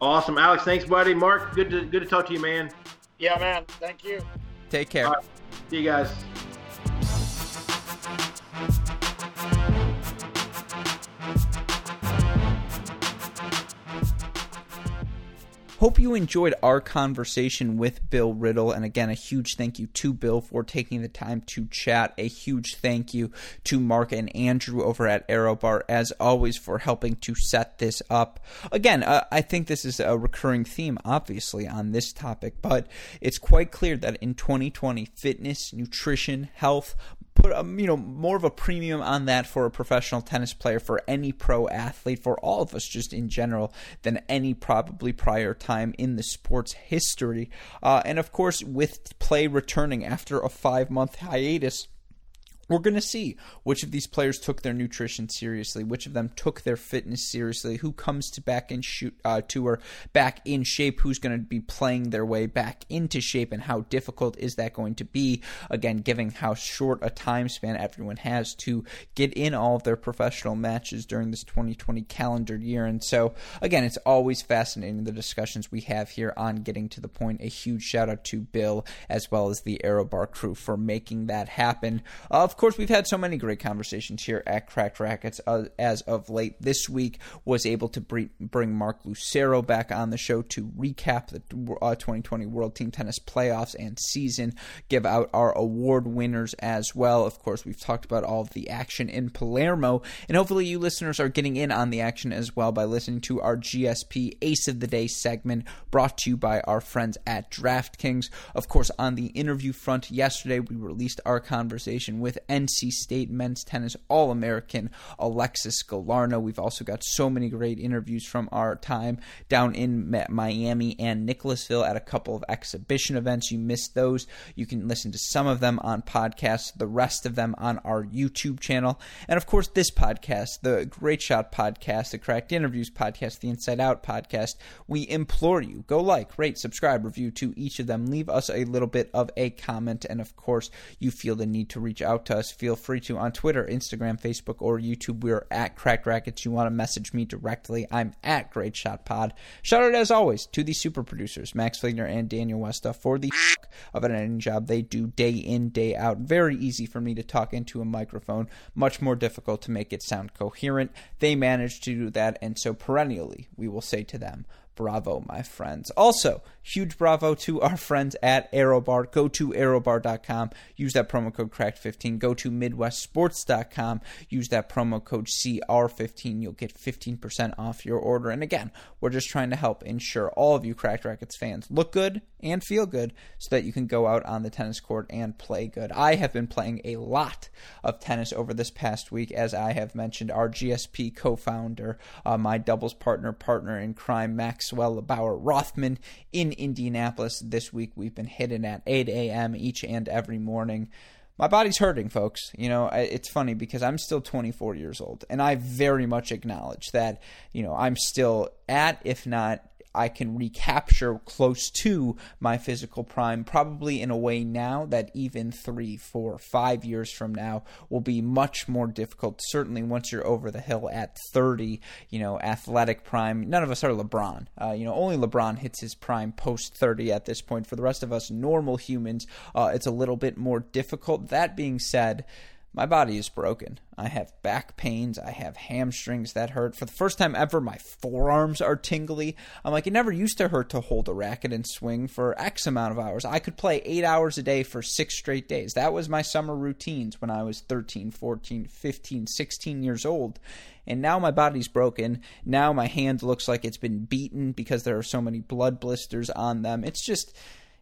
Awesome, Alex. Thanks, buddy. Mark, good to good to talk to you, man. Yeah, man. Thank you. Take care. Right. See you guys. Hope you enjoyed our conversation with Bill Riddle. And again, a huge thank you to Bill for taking the time to chat. A huge thank you to Mark and Andrew over at ArrowBar, as always, for helping to set this up. Again, uh, I think this is a recurring theme, obviously, on this topic, but it's quite clear that in 2020, fitness, nutrition, health, put a, you know more of a premium on that for a professional tennis player, for any pro athlete, for all of us just in general than any probably prior time in the sport's history. Uh, and of course, with play returning after a five month hiatus we're going to see which of these players took their nutrition seriously, which of them took their fitness seriously, who comes to back in shoot uh, back in shape, who's going to be playing their way back into shape, and how difficult is that going to be? Again, given how short a time span everyone has to get in all of their professional matches during this 2020 calendar year, and so again, it's always fascinating the discussions we have here on getting to the point. A huge shout out to Bill as well as the ArrowBar crew for making that happen. Of course, we've had so many great conversations here at Cracked Racquets uh, as of late. This week was able to bring Mark Lucero back on the show to recap the uh, 2020 World Team Tennis playoffs and season, give out our award winners as well. Of course, we've talked about all of the action in Palermo, and hopefully, you listeners are getting in on the action as well by listening to our GSP Ace of the Day segment brought to you by our friends at DraftKings. Of course, on the interview front, yesterday we released our conversation with NC State men's tennis All American Alexis Galarneau. We've also got so many great interviews from our time down in Miami and Nicholasville at a couple of exhibition events. You missed those. You can listen to some of them on podcasts, the rest of them on our YouTube channel. And of course, this podcast, the Great Shot podcast, the Cracked Interviews podcast, the Inside Out podcast, we implore you go like, rate, subscribe, review to each of them. Leave us a little bit of a comment. And of course, you feel the need to reach out to us, feel free to on Twitter, Instagram, Facebook, or YouTube. We're at Cracked Racquets. You want to message me directly, I'm at Great Shot Pod. Shout out as always to the super producers, Max Fligner and Daniel Westa, for the of an editing job they do day in, day out. Very easy for me to talk into a microphone, much more difficult to make it sound coherent. They manage to do that, and so perennially we will say to them, Bravo, my friends. Also, huge bravo to our friends at ArrowBar. Go to arrowbar.com. Use that promo code CRACKED15. Go to MidwestSports.com. Use that promo code CR15. You'll get 15% off your order. And again, we're just trying to help ensure all of you Cracked Racquets fans look good and feel good so that you can go out on the tennis court and play good. I have been playing a lot of tennis over this past week, as I have mentioned. Our GSP co founder, uh, my doubles partner, partner in crime, Max Maxwell Bauer Rothman in Indianapolis this week. We've been hitting at 8 a.m. each and every morning. My body's hurting, folks. You know, it's funny because I'm still 24 years old, and I very much acknowledge that, you know, I'm still at, if not I can recapture close to my physical prime, probably in a way now that even three, four, five years from now will be much more difficult. Certainly, once you're over the hill at 30, you know, athletic prime. None of us are LeBron. Uh, you know, only LeBron hits his prime post 30 at this point. For the rest of us normal humans, uh, it's a little bit more difficult. That being said, my body is broken. I have back pains. I have hamstrings that hurt. For the first time ever, my forearms are tingly. I'm like, it never used to hurt to hold a racket and swing for X amount of hours. I could play eight hours a day for six straight days. That was my summer routines when I was 13, 14, 15, 16 years old. And now my body's broken. Now my hand looks like it's been beaten because there are so many blood blisters on them. It's just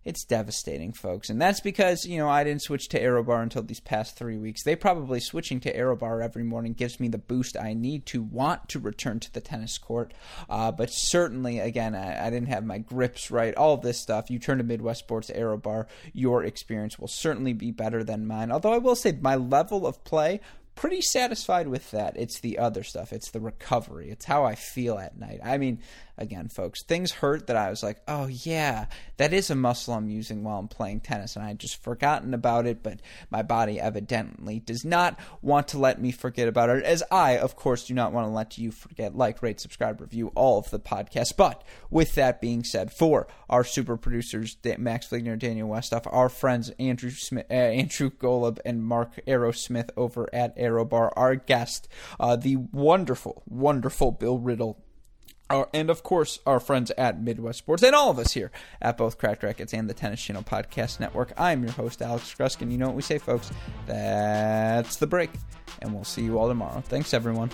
it's devastating, folks. And that's because, you know, I didn't switch to ArrowBar until these past three weeks. They probably switching to ArrowBar every morning gives me the boost I need to want to return to the tennis court. Uh, but certainly, again, I, I, didn't have my grips right, all of this stuff. You turn to Midwest Sports ArrowBar, your experience will certainly be better than mine. Although I will say my level of play pretty satisfied with that. It's the other stuff. It's the recovery. It's how I feel at night. I mean, again, folks, things hurt that I was like, oh, yeah, that is a muscle I'm using while I'm playing tennis. And I had just forgotten about it, but my body evidently does not want to let me forget about it, as I, of course, do not want to let you forget. Like, rate, subscribe, review all of the podcasts. But with that being said, for our super producers, Max Fligner, Daniel Westoff, our friends Andrew Smith, uh, Andrew Golub, and Mark Aerosmith over at ArrowBar, our guest, uh, the wonderful, wonderful Bill Riddle our, and of course, our friends at Midwest Sports, and all of us here at both Cracked Racquets and the Tennis Channel Podcast Network. I'm your host, Alex Gruskin. You know what we say, folks? That's the break. And we'll see you all tomorrow. Thanks, everyone.